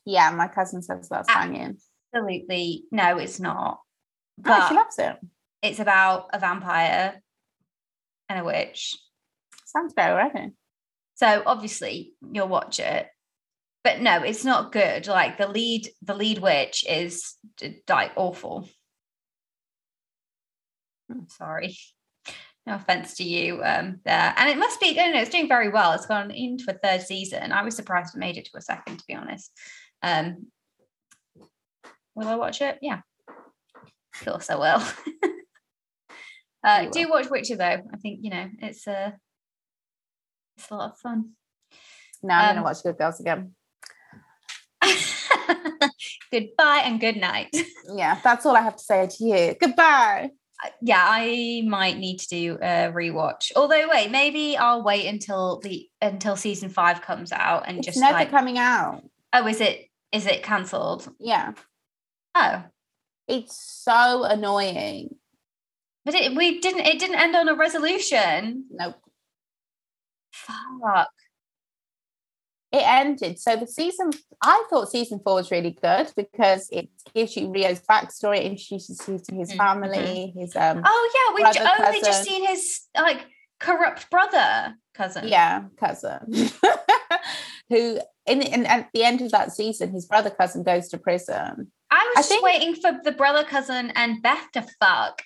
Yeah, my cousin says that's hanging. Absolutely, no, it's not. No, But she loves it. It's about a vampire and a witch. Sounds great already. So obviously you'll watch it. But no, it's not good. Like the lead, the lead witch is like awful. I'm sorry. No offense to you um, there. And it must be, I don't know, it's doing very well. It's gone into a third season. I was surprised it made it to a second, to be honest. Um, will I watch it? Yeah. Of course I will. (laughs) uh, do watch Witcher though. I think, you know, it's a, it's a lot of fun. Now I'm Um, gonna watch Good Girls again. (laughs) Goodbye and good night. (laughs) Yeah, that's all I have to say to you. Goodbye. yeah, I might need to do a rewatch. Although, wait, maybe I'll wait until the until season five comes out and It's just never like, coming out. oh, is it is it cancelled? Yeah, Oh, it's so annoying. But it we didn't it didn't end on a resolution. Nope. Fuck. it ended. So the season, I thought season four was really good because it gives you Rio's backstory, introduces you to his family, his um, Oh yeah, we've Brother, only just seen his like corrupt brother cousin. yeah, cousin, (laughs) who in, in at the end of that season, his brother cousin goes to prison. I I was just think- waiting for the brother cousin and Beth to fuck.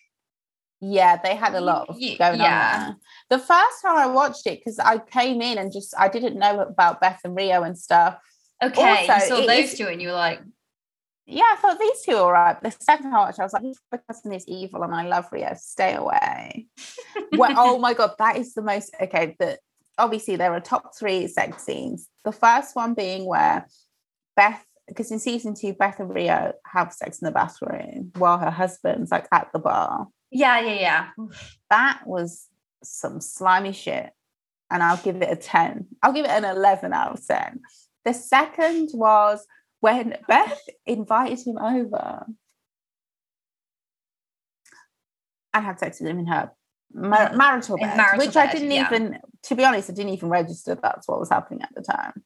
Yeah, they had a lot of going yeah. on there. The first time I watched it, because I came in and just I didn't know about Beth and Rio and stuff. Okay, you saw those is- two and you were like, Yeah, I thought these two are all right. The second time I watched, I was like, this cousin is evil and I love Rio. Stay away. (laughs) well, oh my god, that is the most okay. The obviously there are top three sex scenes. The first one being where Beth, because in season two, Beth and Rio have sex in the bathroom while her husband's like at the bar. Yeah, yeah, yeah. That was some slimy shit. And I'll give it a 10. I'll give it an 11 out of 10. The second was when Beth invited him over and had sex with him in her mar- marital bed, marital which I didn't yeah. even, to be honest, I didn't even register that's what was happening at the time.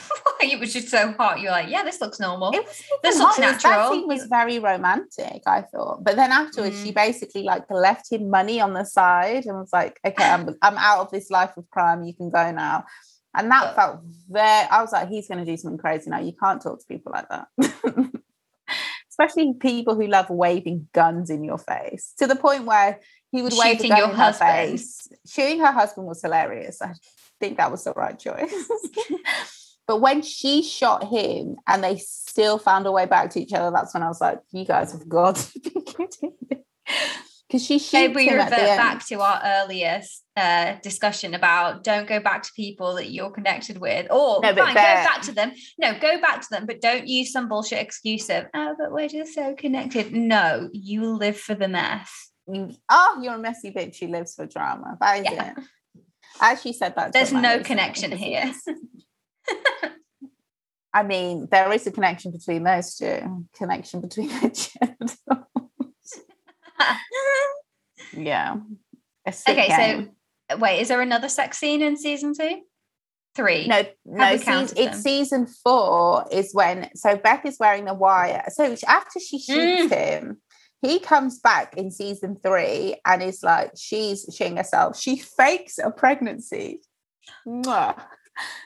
(laughs) it was just so hot. You're like, yeah, this looks normal. It was This looks hot. Was- That scene was very romantic, I thought. But then afterwards, Mm. she basically like left him money on the side and was like, "Okay, I'm (laughs) I'm out of this life of crime. You can go now." And that But- felt very. I was like, "He's going to do something crazy now. You can't talk to people like that." (laughs) Especially people who love waving guns in your face to the point where he would wave a gun your in husband. her face. Shooting her husband was hilarious. I think that was the right choice. But when she shot him and they still found a way back to each other, that's when I was like, you guys have got to be kidding me. Because she shoots Maybe we him revert back to our earliest uh, discussion about don't go back to people that you're connected with, or No, fine, go back to them. No, go back to them, but don't use some bullshit excuse of oh, but we're just so connected. No, you live for the mess. You- oh, you're a messy bitch. She lives for drama. That is Yeah. it. I actually said that. There's no connection here. (laughs) (laughs) I mean, there is a connection between those two. Connection between the genitals. (laughs) Yeah. Okay, so- Wait, is there another sex scene in season two? Three. No, no. Season, it's season four is when so Beth is wearing the wire. So after she shoots Mm. him, he comes back in season three and is like, she's shitting herself. She fakes a pregnancy. Mwah.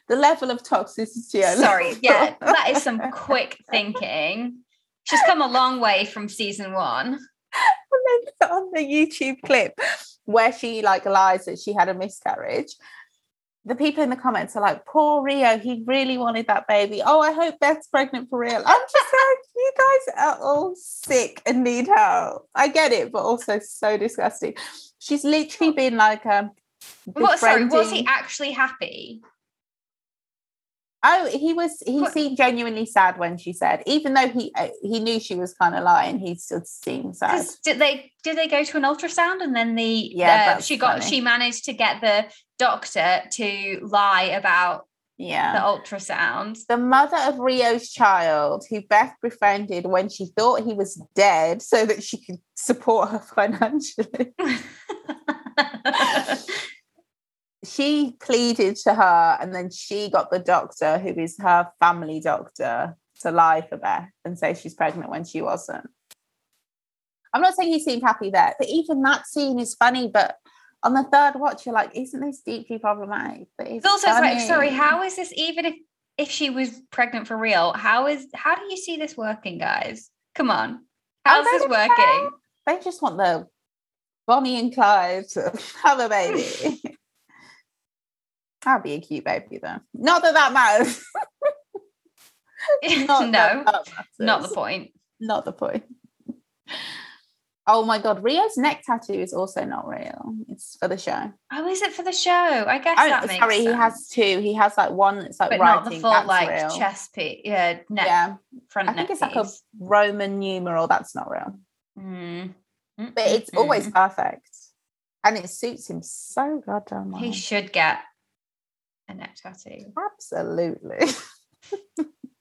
The level of toxicity. I. Sorry, yeah, that is some quick thinking. She's come a long way from season one. And then on the YouTube clip where she like lies that she had a miscarriage, the people in the comments are like, "Poor Rio, he really wanted that baby. Oh, I hope Beth's pregnant for real." I'm just like, (laughs) you guys are all sick and need help. I get it, but also so disgusting. She's literally been like, um, What, sorry, was he actually happy? Oh, he was. He What- seemed genuinely sad when she said, even though he uh, he knew she was kind of lying, he still seemed sad. Did they did they go to an ultrasound and then the Yeah, uh, she got funny. she managed to get the doctor to lie about Yeah. the ultrasound. the mother of Rio's child, who Beth befriended when she thought he was dead so that she could support her financially. (laughs) (laughs) she pleaded to her, and then she got the doctor, who is her family doctor, to lie for Beth and say she's pregnant when she wasn't. I'm not saying he seemed happy there, but even that scene is funny. But on the third watch, you're like, isn't this deeply problematic? But it's It's also it's like, sorry, how is this even if if she was pregnant for real? How is how do you see this working, guys? Come on, how's this working? care. They just want the Bonnie and Clyde to (laughs) have a baby. That'd be a cute baby, though. Not that that matters. (laughs) Not no, that that not the point. Not the point. Oh my god, Rio's neck tattoo is also not real. It's for the show. Oh, is it for the show? I guess Oh, that makes sorry, sense. he has two. He has like one that's like but writing. not the full like real. chest piece, yeah, neck, Yeah, front I think it's like a. Roman numeral. That's not real, hmm. Mm. but mm, it's always mm. perfect, and it suits him so goddamn well. He should get a neck tattoo. Absolutely.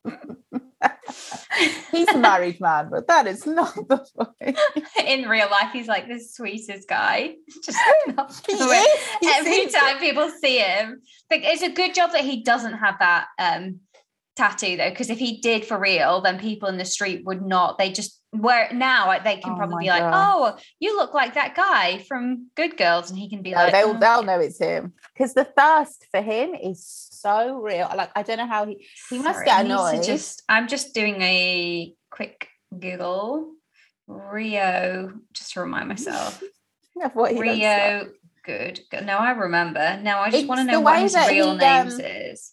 (laughs) He's a married man, but that is not the point. (laughs) In real life, he's like the sweetest guy. (laughs) Just He is. He every it. time people see him. Like, it's a good job that he doesn't have that um tattoo though, because if he did for real, then people in the street would not. They just where now they can Oh probably be like, God. "Oh, you look like that guy from Good Girls," and he can be No, like, they'll "Oh, they'll know it's him because the thirst for him is so real. Like I don't know how he he must get annoyed. Just I'm just doing a quick Google Rio, just to remind myself. (laughs) of what he. Rio, good. good. No, I remember. Now I just It's want to know what his real he, names um, is.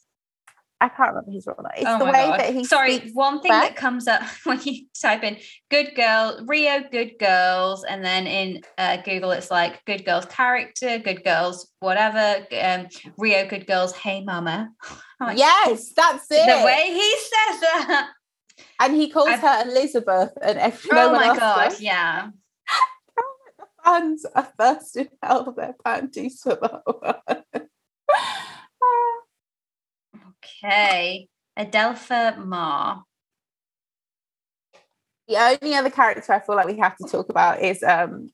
I can't remember his real name. It's oh the way god! that he Sorry, one thing back. that comes up (laughs) when you type in "good girl," Rio, good girls, and then in uh, Google it's like "good girls character," "good girls whatever," um, Rio, good girls, hey mama. (laughs) Like, Yes, that's it. the way he says that. and he calls I've- her Elizabeth, and every, oh my god! does. Yeah. (laughs) fans are thirsting out of their panties for that one. Okay, Adelpha Mar. the only other character I feel like we have to talk about is um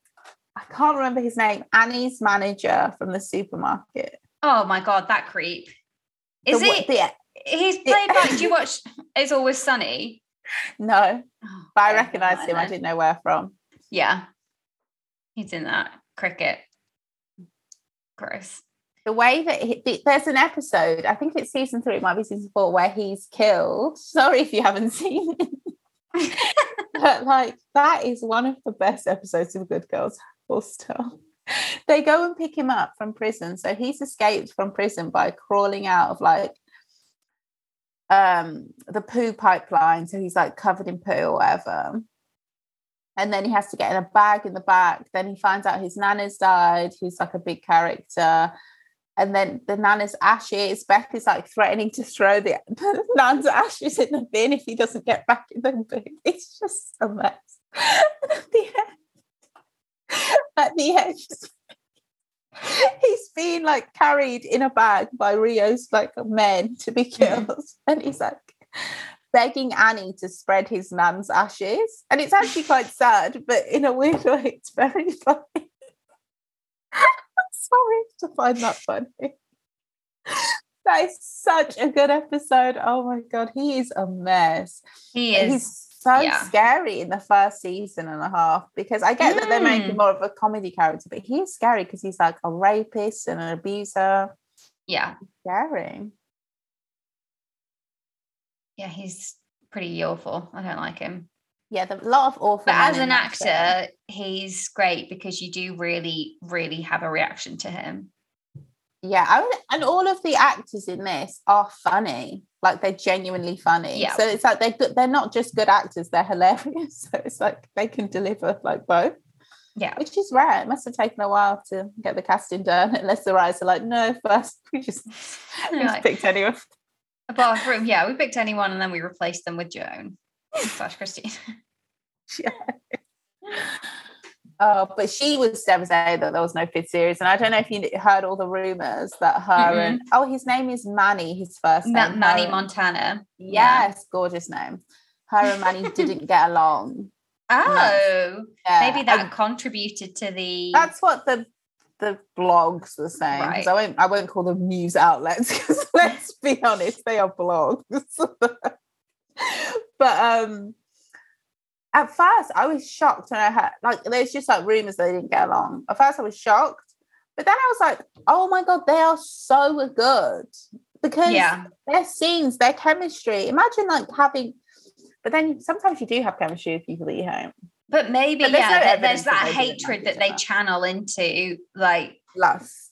I can't remember his name. Annie's manager from the supermarket. Oh my god, that creep. Is The he? one- the- He's played by. Do you (laughs) watch? It's always sunny. no, Oh, but I never him. I didn't know where from. Yeah, he's in that cricket. Gross. The way that he, there's an episode, I think it's season three, it might be season four, where he's killed. (laughs) Sorry if you haven't seen it. (laughs) but like that is one of the best episodes of Good Girls. Full stop. They go and pick him up from prison. So he's escaped from prison by crawling out of like um the poo pipeline. So he's like covered in poo or whatever. And then he has to get in a bag in the back. Then he finds out his nana's died, who's like a big character. And then the nana's ashes, Beth is like threatening to throw the, the (laughs) nan's ashes in the bin if he doesn't get back in the bin. It's just a mess. (laughs) At the end, at the end, he's being like carried in a bag by Rio's like men to be killed. (laughs) And he's like begging Annie to spread his nan's ashes. And it's actually quite sad, but in a weird way, it's very funny. Sorry to find that funny. That is such a good episode. Oh my god, he is a mess. He is. He's so yeah. scary in the first season and a half because I get that they're making Mm. more of a comedy character, but he's scary because he's like a rapist and an abuser. yeah, Scary. yeah. He's pretty awful. I don't like him. Yeah, the, a lot of awful. But as an actor, he's great because you do really, really have a reaction to him. Yeah, I would, and all of the actors in this are funny. Like they're genuinely funny. Yeah. So it's like they're good. They're not just good actors; they're hilarious. (laughs) So it's like they can deliver like both, Yeah. which is rare. It must have taken a while to get the casting done. (laughs) Unless the writers are like, no, first (laughs) we just, we just Like, picked anyone. A bathroom, yeah, we picked anyone and then we replaced them with Joan slash Christine. Yeah. (laughs) Oh, but she was devastated that there was no fifth series, and I don't know if you heard all the rumors that her mm-hmm. and oh, his name is Manny. His first Ma- name, Manny her- Montana. Yeah. Yes, gorgeous name. Her and Manny (laughs) didn't get along. Oh, Yeah, maybe that and contributed to the. that's what the the blogs were saying. 'cause I won't I won't call them news outlets (laughs) because let's be honest, they are blogs. (laughs) but um at first I was shocked when I heard like there's just like rumors they didn't get along. At first I was shocked, but then I was like, oh my god, they are so good because yeah, their scenes, their chemistry. Imagine like having, but then sometimes you do have chemistry with people that you hate. but maybe But there's yeah, no there's that that hatred that they channel into like Lust.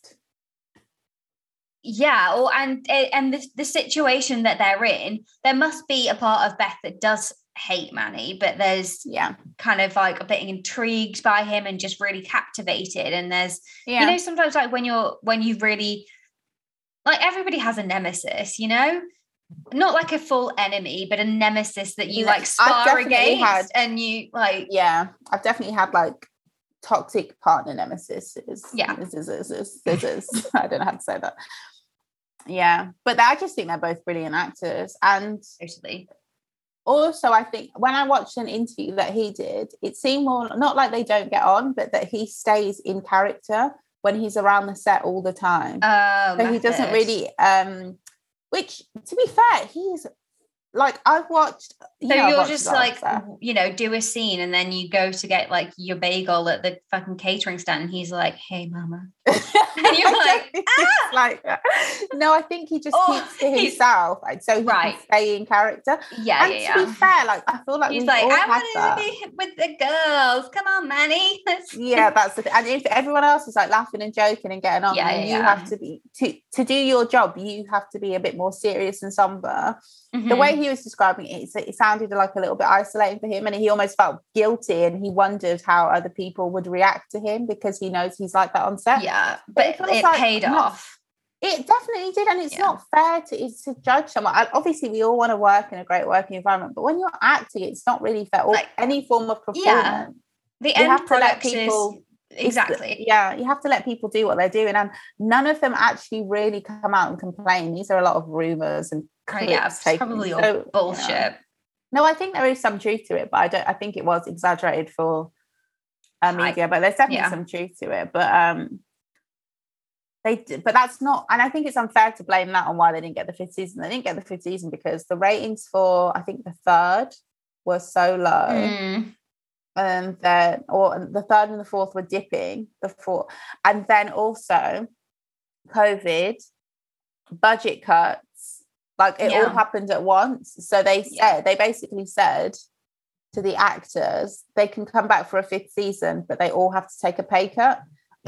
Yeah, or and eh, and the the situation that they're in, there must be a part of Beth that does hate Manny, but there's Yeah. kind of like a bit intrigued by him and just really captivated. And there's Yeah. you know sometimes like when you're when you really like everybody has a nemesis you know not like a full enemy but a nemesis that you like spar against had- and you like yeah. I've definitely had like toxic partner nemesis. Yeah. Is, is, is, is, is, is. I don't know how to say that. Yeah. But I just think they're both brilliant actors. And totally also I think when I watched an interview that he did, it seemed more not like they don't get on, but that he stays in character when he's around the set all the time. Oh, so he doesn't really um which to be fair, he's like I've watched you So know, you're watched just a lot of like, you know, do a scene and then you go to get like your bagel at the fucking catering stand and he's like, hey, mama. (laughs) And you're (laughs) like, It's like no, I think he just Oh, keeps to himself, like, so he Right. can stay in character. Yeah, and yeah, to yeah. be fair, like I feel like He's like, I wanted to be with the girls. Come on, Manny. (laughs) Yeah that's the thing and if everyone else is like laughing and joking and getting on Yeah, then yeah, you have to be to to do your job you have to be a bit more serious and somber the Mhm. way he was describing it it sounded like a little bit isolating for him and he almost felt guilty and he wondered how other people would react to him because he knows he's like that on set yeah, But but it like paid not- off. it definitely did and it's Yeah. not fair to to judge someone and obviously we all want to work in a great working environment but when you're acting it's not really fair or Like- any form of performance Yeah. The You end have to let product people- is exactly. yeah, you have to let people do what they're doing, and none of them actually really come out and complain. These are a lot of rumors and Right, yeah, probably all So, you know. bullshit. No, I think there is some truth to it, but I don't. I think it was exaggerated for uh, media, but there's definitely Yeah. some truth to it. But um, they, but that's not, and I think it's unfair to blame that on why they didn't get the fifth season. They didn't get the fifth season because the ratings for I think the third were so low Mm. and then or the third and the fourth were dipping the fourth and then also covid budget cuts like it all happened at once so they said Yeah. they basically said to the actors they can come back for a fifth season but they all have to take a pay cut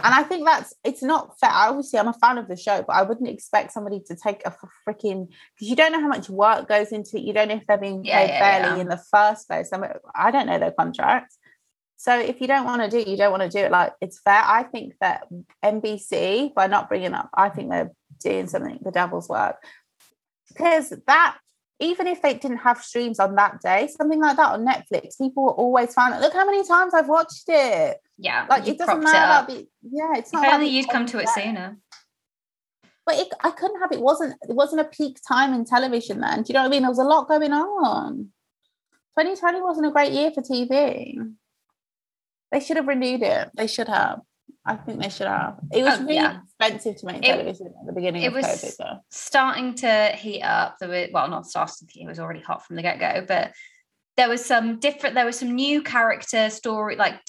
and i think that's it's not fair I obviously i'm a fan of the show but i wouldn't expect somebody to take a freaking because you don't know how much work goes into it you don't know if they're being Yeah, paid yeah, fairly yeah. in the first place I, mean, I don't know their contracts so if you don't want to do it, you don't want to do it. Like it's fair. I think that NBC, by not bringing up, I think they're doing something the devil's work because that even if they didn't have streams on that day, something like that on Netflix, people will always find it. Look how many times I've watched it. Yeah, Like it doesn't matter it about the yeah. It's not. only you'd come to it sooner. But it, I couldn't have. It wasn't. It wasn't a peak time in television then. Do you know what I mean? There was a lot going on. 2020 wasn't a great year for TV. They should have renewed it. They should have. I think they should have. It was Oh, really yeah. expensive to make It- television at the beginning it of was- COVID. Though. starting to heat up. There were well, not starting to heat. It was already hot from the get go, but there was some different. There was some new character story, like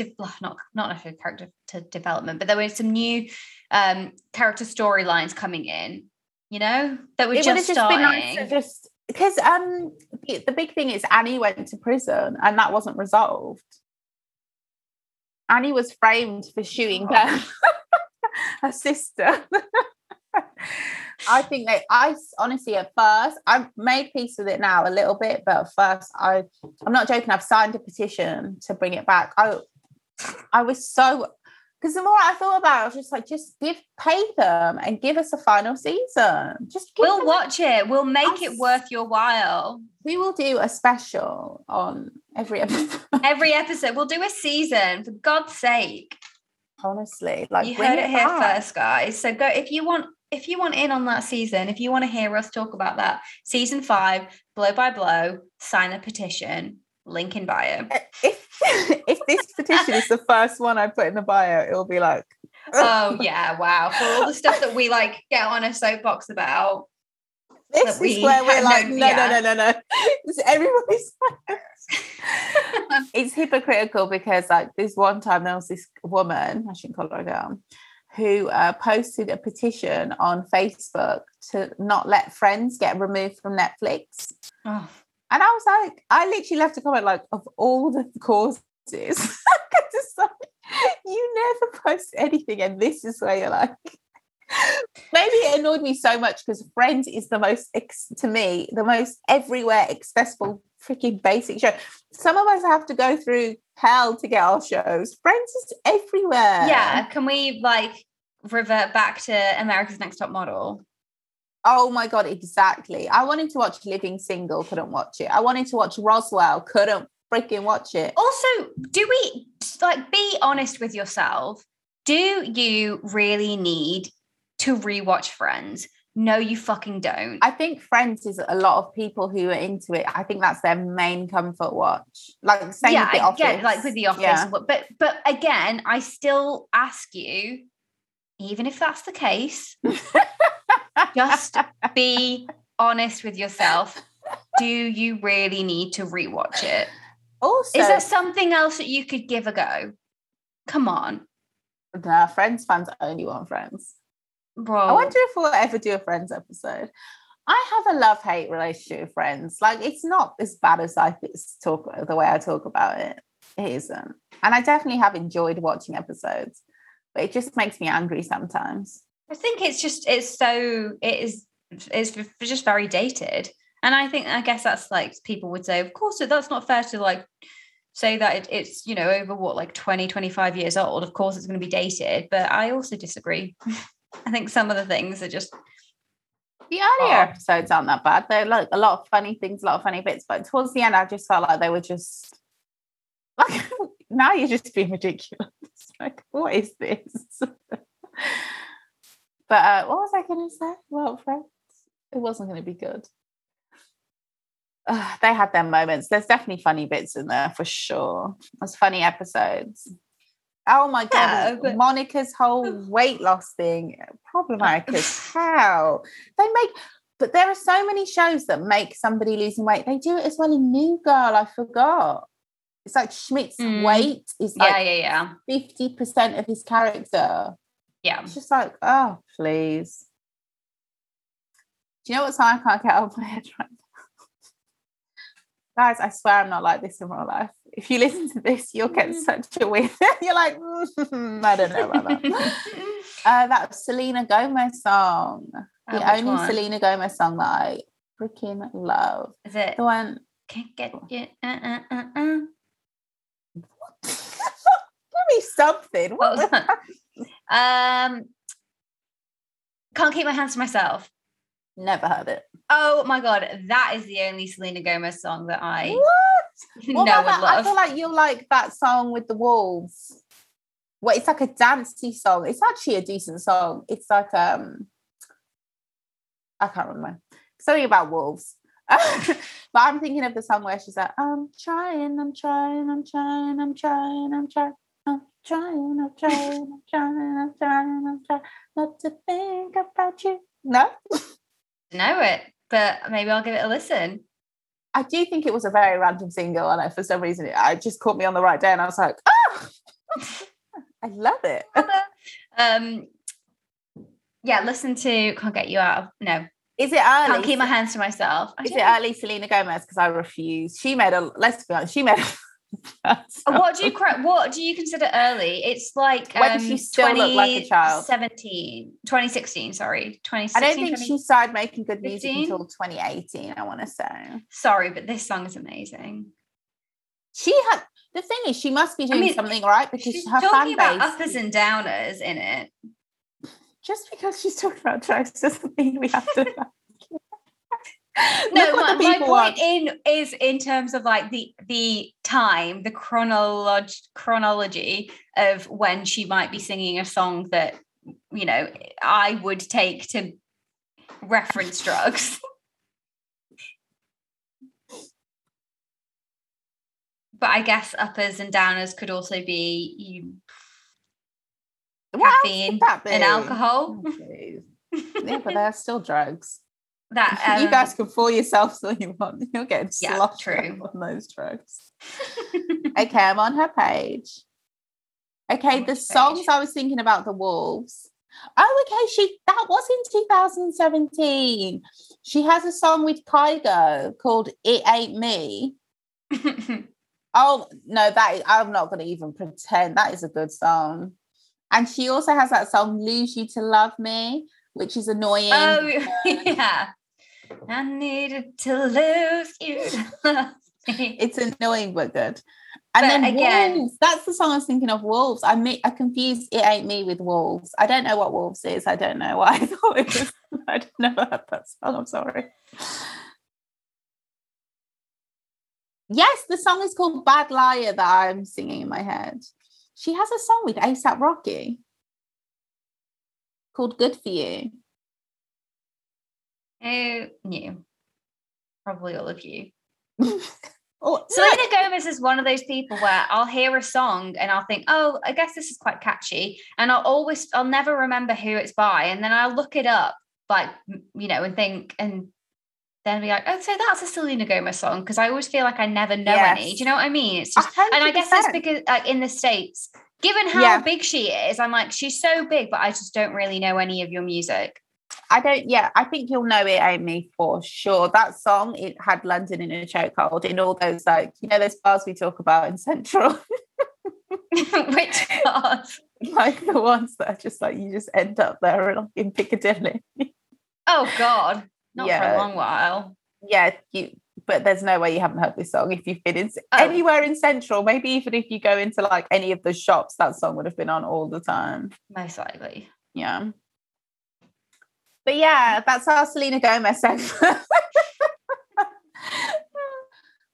not not necessarily character to development, but there were some new um character storylines coming in. You know that were It just just starting. been nice just because um the big thing is Annie went to prison and that wasn't resolved. Annie was framed for shooting Oh. down (laughs) her sister. I think that I honestly at first I've made peace with it now a little bit, but at first I I'm not joking. I've signed a petition to bring it back. I I was so because the more I thought about it, I was just like, just give pay them and give us a final season. Just give We'll watch it. We'll make it worth your while. we will do a special on every episode. (laughs) Every episode, we'll do a season for God's sake. Honestly, like you heard it here back. first, guys. So go if you want. If you want in on that season, if you want to hear us talk about that, season five, blow by blow, sign the petition, link in bio. If (laughs) if this petition is the first one I put in the bio, it'll be like, oh (laughs) yeah, wow. For all the stuff that we like get on a soapbox about. this is we where we're like, no- no, yeah. no, no, no, no. It's everybody's. (laughs) it's hypocritical because like this one time there was this woman, I shouldn't call her a girl, who uh, posted a petition on Facebook to not let Friends get removed from Netflix. Oh, And I was like, I literally left a comment like, of all the (laughs) just like, you never post anything, and this is where you're like. (laughs) Maybe it annoyed me so much because Friends is the most, to me, the most everywhere accessible freaking basic show. Some of us have to go through hell to get our shows. Friends is everywhere. yeah. Can we like revert back to America's Next Top Model? Oh my god, exactly. I wanted to watch Living Single, couldn't watch it. I wanted to watch Roswell, couldn't freaking watch it. Also, do we like be honest with yourself? Do you really need to rewatch Friends? No, you fucking don't. I think Friends is a lot of people who are into it. I think that's their main comfort watch. Like same yeah, with the I office. get like with the office. Yeah. But but but again, I still ask you, even if that's the case, (laughs) just be honest with yourself. Do you really need to rewatch it? Also, Is there something else that you could give a go? Come on, nah, Friends fans only want Friends. bro. I wonder if we'll ever do a Friends episode. I have a love hate relationship with Friends. Like it's not as bad as I talk the way I talk about it. It isn't, and I definitely have enjoyed watching episodes, but it just makes me angry sometimes. I think it's just it's so it is it's just very dated. And I think I guess that's like people would say, of course, that's not fair to like say that it, it's you know over what like 20 25 years old of course it's going to be dated but i also disagree (laughs) i think some of the things are just The earlier Oh. episodes aren't that bad. They're like a lot of funny things, a lot of funny bits, but towards the end, I just felt like they were just like (laughs) now you're just being ridiculous. (laughs) Like, what is this? But uh, what was I going to say? Well, friends, it wasn't going to be good. Ugh, they had their moments. There's definitely funny bits in there for sure. There's funny episodes. Oh my god, Yeah, but- Monica's whole (laughs) weight loss thing problematic as hell. They make, but there are so many shows that make somebody losing weight. They do it as well in New Girl. I forgot. It's like Schmidt's Mm. weight is yeah yeah yeah fifty percent of his character. Yeah It's just like, oh, please. Do you know what song I can't get out of my head right now? (laughs) Guys, I swear I'm not like this in real life. If you listen to this, you'll get Mm. such a weird. (laughs) You're like, "Mm, I don't know about that. (laughs) Uh, that Selena Gomez song. Oh, The only one? Selena Gomez song that I freaking love. is it The one. can't get you uh, uh, uh, uh. Give me something. What What was that? Um can't keep my hands to myself Never heard it. oh my god that is the only selena gomez song that i What? (laughs) know What about that? I feel like you like that song with the wolves. Well, it's like a dancey song. It's actually a decent song. It's like um, I can't remember something about wolves. (laughs) but I'm thinking of the song where she's like, "I'm trying, I'm trying, I'm trying, I'm trying, I'm trying." I'm trying, I'm trying, I'm trying, I'm trying, I'm trying not to think about you. No, know it but maybe i'll give it a listen I do think it was a very random single, and I, for some reason, it, it just caught me on the right day, and I was like, "Oh, (laughs) I love it." um yeah listen to can't get you out of no Is it early? can't keep my hands to myself I Is it don't- early Selena Gomez? Because I refuse. She made a. Let's be honest. She made. A, (laughs) what do you what do you consider early it's like When um, she still looked like a child. 2017 2016 sorry 2016 I don't think 20 she started making good music 15? until 2018. I want to say sorry but this song is amazing she had. The thing is, she must be doing mean, something right because she's her talking fan about base. uppers and downers in it just because she's talking about drugs doesn't mean we have to. (laughs) (laughs) no my, the my point want. in is in terms of like the the time the chronolog- chronology of when she might be singing a song that you know i would take to reference drugs (laughs) but i guess uppers and downers could also be you What caffeine and alcohol Oh, (laughs) yeah, but they're still drugs. That um, (laughs) you guys can fool yourselves all you want. (laughs) You'll get Yeah, true. on those drugs. (laughs) okay, I'm on her page. Okay, On the songs page? I was thinking about the wolves. Oh, okay. She that was in 2017. She has a song with Kygo called "It Ain't Me." Oh no, that is, I'm not going to even pretend that is a good song. And she also has that song "Lose You to Love Me," which is annoying. oh yeah i needed to lose you (laughs) it's annoying but good. And But then again- wolves. That's the song I was thinking of. Wolves. I me I confused "It Ain't Me" with wolves. I don't know what wolves is. I don't know why (laughs) I thought it was. I'd never heard that song. I'm sorry. Yes, the song is called "Bad Liar" that I'm singing in my head. She has a song with ASAP Rocky called "Good for You." Eh, who knew? Probably all of you. (laughs) Oh, Selena Gomez is one of those people where I'll hear a song and I'll think, oh, I guess this is quite catchy. And I'll always, I'll never remember who it's by. And then I'll look it up, like, you know, and think, and then be like, oh, so that's a Selena Gomez song. Cause I always feel like I never know any. Do you know what I mean? It's just, and I guess that's because, like, in the States, given how Yeah. big she is, I'm like, she's so big, but I just don't really know any of your music. I don't. Yeah, I think you'll know it, Amy, for sure. That song it had London in a chokehold in all those like you know those bars we talk about in Central, (laughs) (laughs) Which part? like the ones that are just like you just end up there like in Piccadilly. Oh, God. Not for a long while. yeah, you. But there's no way you haven't heard this song if you've been in Oh. anywhere in Central. Maybe even if you go into like any of the shops, that song would have been on all the time. Most likely. Yeah. But yeah, that's our Selena Gomez segment.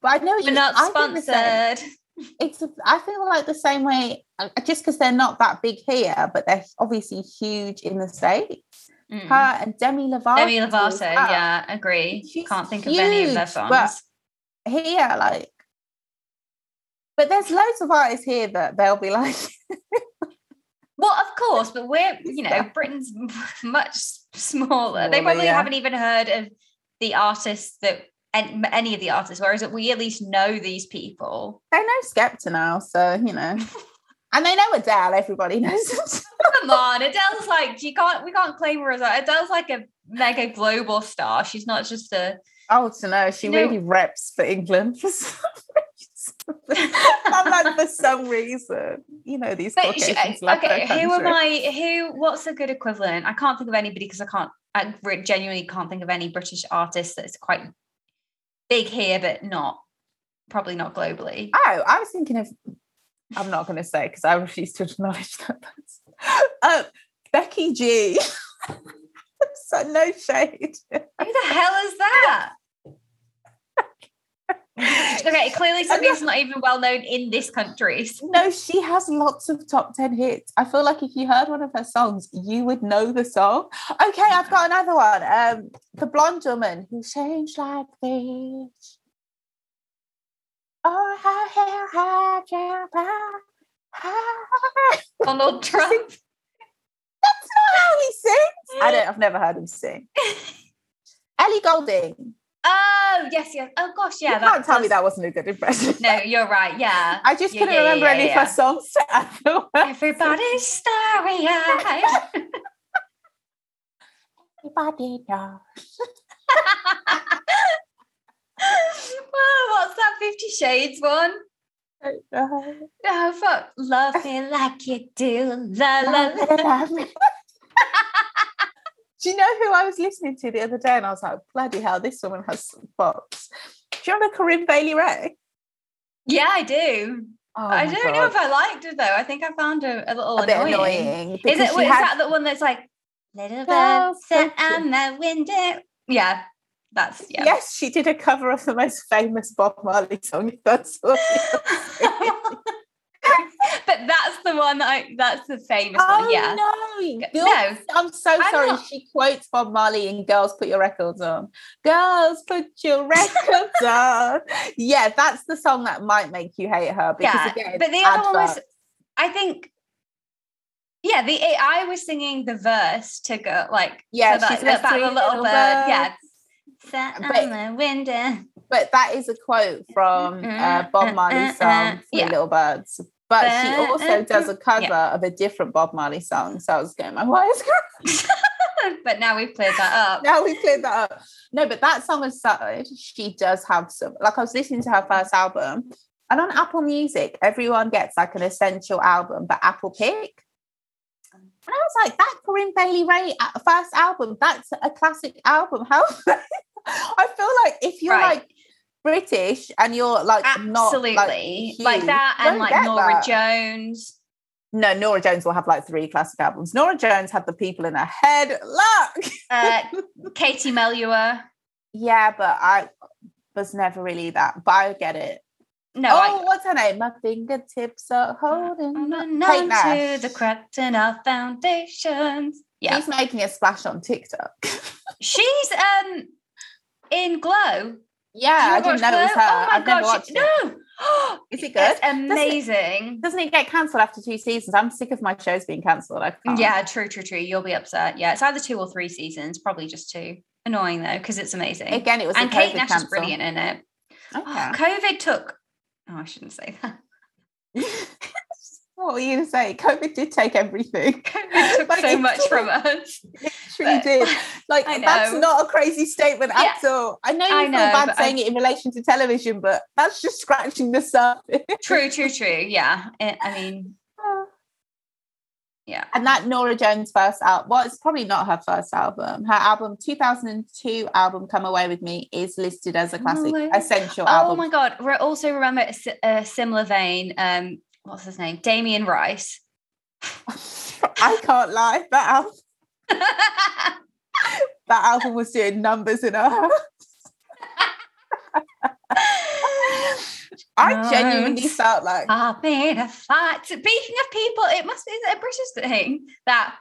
but I know you're not I think the same. sponsored. It's I feel like the same way, uh, just because they're not that big here, but they're obviously huge in the states. Mm. Her and Demi Lovato. Demi Lovato, yeah, agree. She's Can't think of any of their huge, songs. but- Here, like, but there's loads of artists here that they'll be like, (laughs) Well, of course, but we're, you know, Britain's (laughs) much smaller. They probably yeah. haven't even heard of the artists that an- any of the artists, whereas we at least know these people. they know Skepta now, so you know, and they know Adele. Everybody knows. (laughs) Come on, Adele's like you can't we can't claim her as a, Adele's like a mega global star. She's not just a Oh, to know she really reps for England for some reason. Like for some reason, you know, these But sh- okay, who am. I? Who? What's a good equivalent? I can't think of anybody because I can't. I genuinely can't think of any British artist that's quite big here, but not probably not globally. Oh, I was thinking of. I'm not going to say because I refuse to acknowledge (laughs) that. Uh, Becky G. (laughs) so no shade. Who the hell is that? (laughs) okay, clearly somebody that's not even well known in this country. (laughs) No, she has lots of top 10 hits. I feel like if you heard one of her songs, you would know the song. Okay, I've got another one. Um, the blonde woman who changed like this. Oh, how, how, how. Donald (laughs) Trump. That's not how he sings. I don't, I've never heard him sing. Ellie Goulding. Oh yes, yes. Oh gosh, yeah. you can't tell me that wasn't a good impression. No, you're right. Yeah. I just Yeah, couldn't yeah, remember yeah, any of her songs to add the words. Everybody's starry eyed. (laughs) Everybody knows. (laughs) well, what's that Fifty Shades one? No, Oh fuck, love me like you do, la la la. (laughs) Do you know who I was listening to the other day? And I was like, bloody hell, this woman has some bops. Do you remember Corinne Bailey Rae? Yeah, I do. Oh I don't know if I liked her though. I think I found her a little a bit annoying. annoying. Is it? Wait, is that the one that's like little bird sit on the window? Yeah, that's yeah. Yes, she did a cover of the most famous Bob Marley song. That's what (laughs) (laughs) but that's the one that I. That's the famous Oh one. Yeah. no. Girls- no. I'm so I'm sorry. not- She quotes Bob Marley in Girls Put Your Records On. Girls put your records (laughs) on. Yeah, that's the song that might make you hate her. Because yeah, again, but the other one was. I think. Yeah, the I was singing the verse to go like Yeah, so she that, three the little little bird. Yeah. Sat But- on the window. but that is a quote from uh, mm-hmm. Bob Marley's uh, uh, uh, song Three Yeah. Little Birds. But she also does a cover Yeah. of a different Bob Marley song. So I was going, my why is (laughs) but now we've cleared that up. now we've cleared that up. No, but that song aside, she does have some. Like I was listening to her first album, and on Apple Music, everyone gets like an essential album, but Apple pick. And I was like, that Corinne Bailey Rae uh, first album, that's a classic album. How? (laughs) I feel like if you're Right. like British and you're like not Absolutely. like, Like, huge, that and like Norah that. Jones. No, Norah Jones will have like three classic albums. Norah Jones had the people in her head. Look. Uh, (laughs) Katie Melua. Yeah, but I was never really that. But I get it. No, oh, I, what's her name? My fingertips are holding. On. not to the cracks in our foundations. Yeah. She's making a splash on TikTok. (laughs) She's um in Glow. Yeah, I didn't know it was her. Oh my I've never it. No. (gasps) Is it It's good? amazing. Doesn't it get cancelled after two seasons? I'm sick of my shows being cancelled. Yeah, true, true, true. You'll be upset. Yeah, it's either two or three seasons. Probably just two. Annoying though, because it's amazing. Again, it was and a Kate Nash cancel. is brilliant in it. Okay. Oh, (gasps) COVID took. Oh, I shouldn't say that. (laughs) what were you going to say? COVID did take everything. (laughs) COVID took (laughs) Like, so much sort from (laughs) us. It truly did. Like that's not a crazy statement at all. I know you I feel know, bad saying I- it in relation to television, but that's just scratching the surface. True, true, true. Yeah, I I mean, yeah. and that Norah Jones first album, well, it's probably not her first album. Her album, 2002 album, Come Away With Me, is listed as a classic Away. essential Oh album. Oh my god! Re- Also remember a, a similar vein. Um, what's his name? Damien Rice. I can't lie. That album, (laughs) that album was doing numbers in her house. I genuinely felt like I've been a fight. Speaking of people, it must be a British thing that.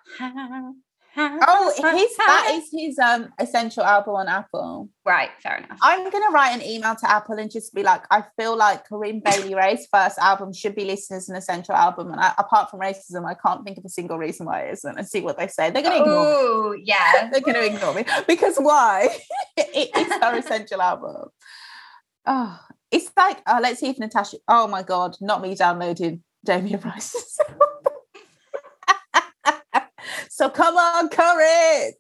Oh his that is his um essential album on Apple. right. Fair enough. I'm gonna write an email to Apple and just be like, I feel like Corinne Bailey Rae's first album should be listed as an essential album, and I, apart from racism, I can't think of a single reason why it isn't. And see what they say. They're gonna ignore me. Oh yeah. (laughs) They're gonna ignore me because why? (laughs) it is her (laughs) essential album. Oh, it's like oh, let's see if Natasha. Oh my god, not me downloading Damien Rice's. So come on, courage.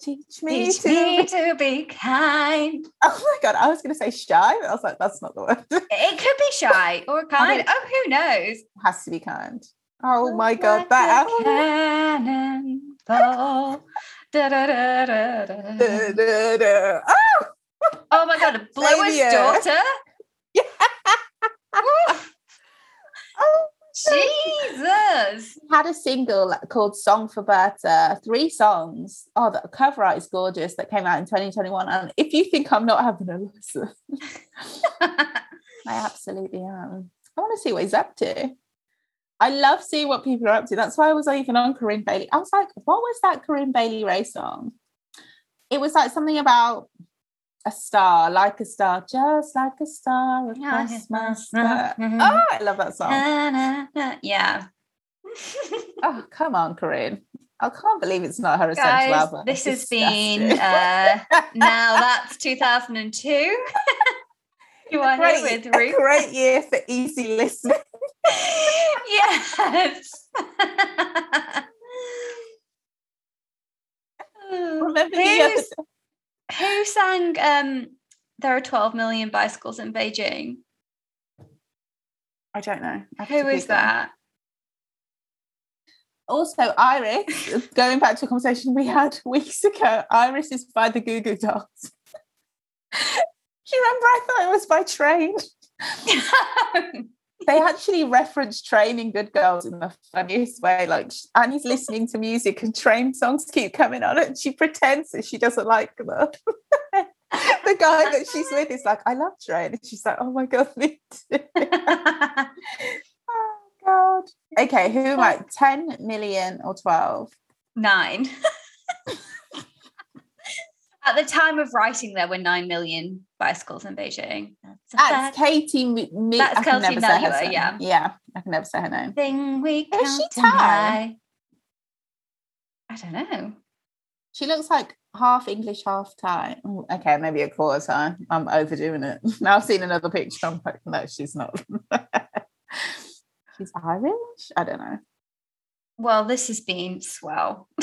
Teach me Teach to. me to be kind. Oh my god, I was going to say shy, but I was like, that's not the word. (laughs) it could be shy or kind. mean- oh, who knows? has to be kind. Oh my god, Like that a cannonball. Da, da, da, da, da. Da, da. Oh, Oh my god, Blower's daughter. (laughs) Yeah. Oh. Jesus. Had a single called "Song for Berta," three songs. Oh, the cover art is gorgeous. That came out in 2021. And if you think I'm not having a listen, I absolutely am. I want to see what he's up to. I love seeing what people are up to. That's why I was even on Corinne Bailey. I was like, what was that Corinne Bailey Rae song? It was like something about a star, like a star, just like a star across my sky. Oh, I love that song. Na, na, na. Yeah. (laughs) Oh, come on, Corinne. I can't believe it's not her essential Guys, album. this has been uh, (laughs) now that's 2002. (laughs) you are great, here with Ruth. great year for easy listening. yes. Remember the other Who's- who sang um there are 12 million bicycles in Beijing? I don't know. I Who to that? Also, Iris, going back to a conversation we had weeks ago, Iris is by the Goo Goo Dolls. Do (laughs) you remember I thought it was by train? (laughs) They actually reference training Good Girls in the funniest way. Like Annie's listening to music and train songs keep coming on and she pretends that she doesn't like them. (laughs) the guy that she's with is like, I love train. And she's like, oh my God, me too. (laughs) oh God. Okay, who am I? 10 million or 12? Nine. (laughs) At the time of writing, there were nine million bicycles in Beijing. That's That's. Katie. Mi- That's I can Kelsey never say her yeah. Yeah, I can never say her name. thing we Is she Thai? I don't know. She looks like half English, half Thai. Okay, maybe a quarter Thai. I'm overdoing it. Now (laughs) I've seen another picture. I'm like, no, she's not. (laughs) she's Irish? I don't know. Well, this has been swell. (laughs)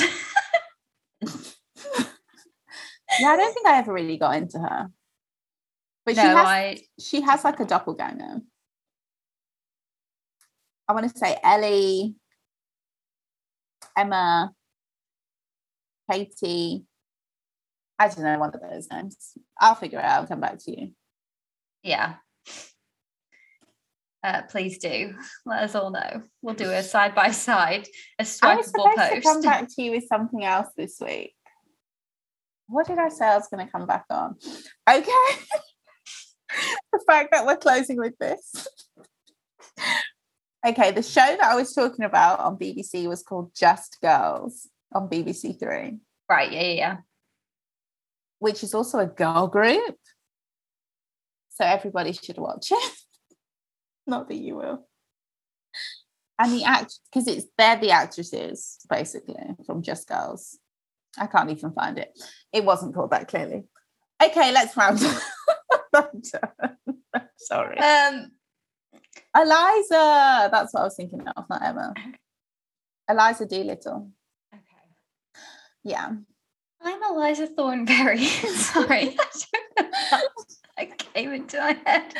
Yeah, I don't think I ever really got into her. But she has I she has like a doppelganger. I want to say Ellie, Emma, Katie. I don't know one of those names. I'll figure it out and come back to you. yeah. Uh, please do let us all know. We'll do a side by side, a I was swipeable supposed to come back to you with something else this week. What did I say I was going to come back on? Okay. (laughs) the fact that we're closing with this. okay, the show that I was talking about on BBC was called Just Girls on BBC Three. Right? Yeah, yeah, yeah. which is also a girl group. So everybody should watch it. (laughs) Not that you will. And the act because it's they're the actresses basically from Just Girls. I can't even find it. It wasn't called that clearly. Okay, let's round (laughs) up. Sorry. Um, Eliza. That's what I was thinking of, not Emma. Eliza Doolittle. okay. Yeah. I'm Eliza Thornberry. (laughs) Sorry. (laughs) I came into my head.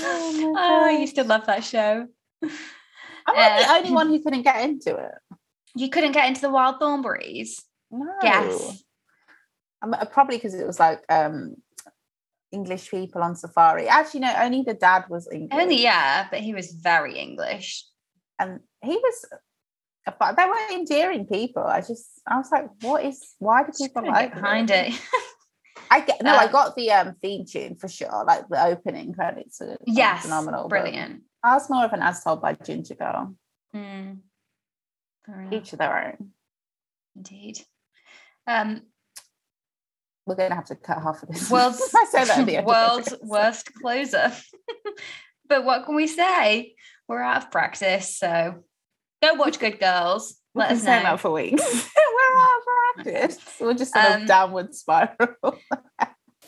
Oh my Oh, I used to love that show. I'm not the Uh, only one who couldn't get into it. You couldn't get into the Wild Thornberries. No. Yes. Um, uh, probably because it was like um English people on safari. Actually, no, only the dad was English. Only yeah, but he was very English. and he was but they were endearing people. I just I was like, what is why do people like behind it. I get no, I (laughs) Um, got the um theme tune for sure, like the opening credits are yes, phenomenal. brilliant. I was more of an as told by Ginger Girl. Mm. Each of their own. indeed. Um, We're gonna have to cut half of this. world's (laughs) I say that at the end world's worst closer. (laughs) but what can we say? We're out of practice, so go watch Good Girls. We've Let been us know. that for weeks. (laughs) We're out of practice. We're just in Um, a downward spiral.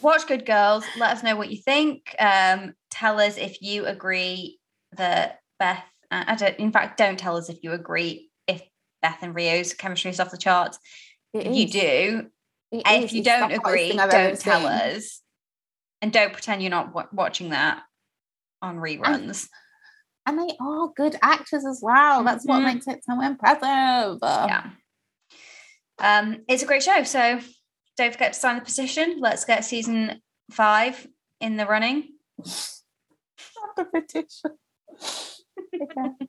watch Good Girls. Let us know what you think. Um, tell us if you agree that Beth. uh, I don't. In fact, don't tell us if you agree if Beth and Rio's chemistry is off the charts. It If you is. do, It if is. you It's don't agree, thing I've ever don't tell seen. us, and don't pretend you're not wa- watching that on reruns. And they are good actors as well. That's what Mhm. makes it so impressive. yeah. Um, it's a great show. So don't forget to sign the petition. Let's get season five in the running. (laughs) Not the petition. (laughs) Okay.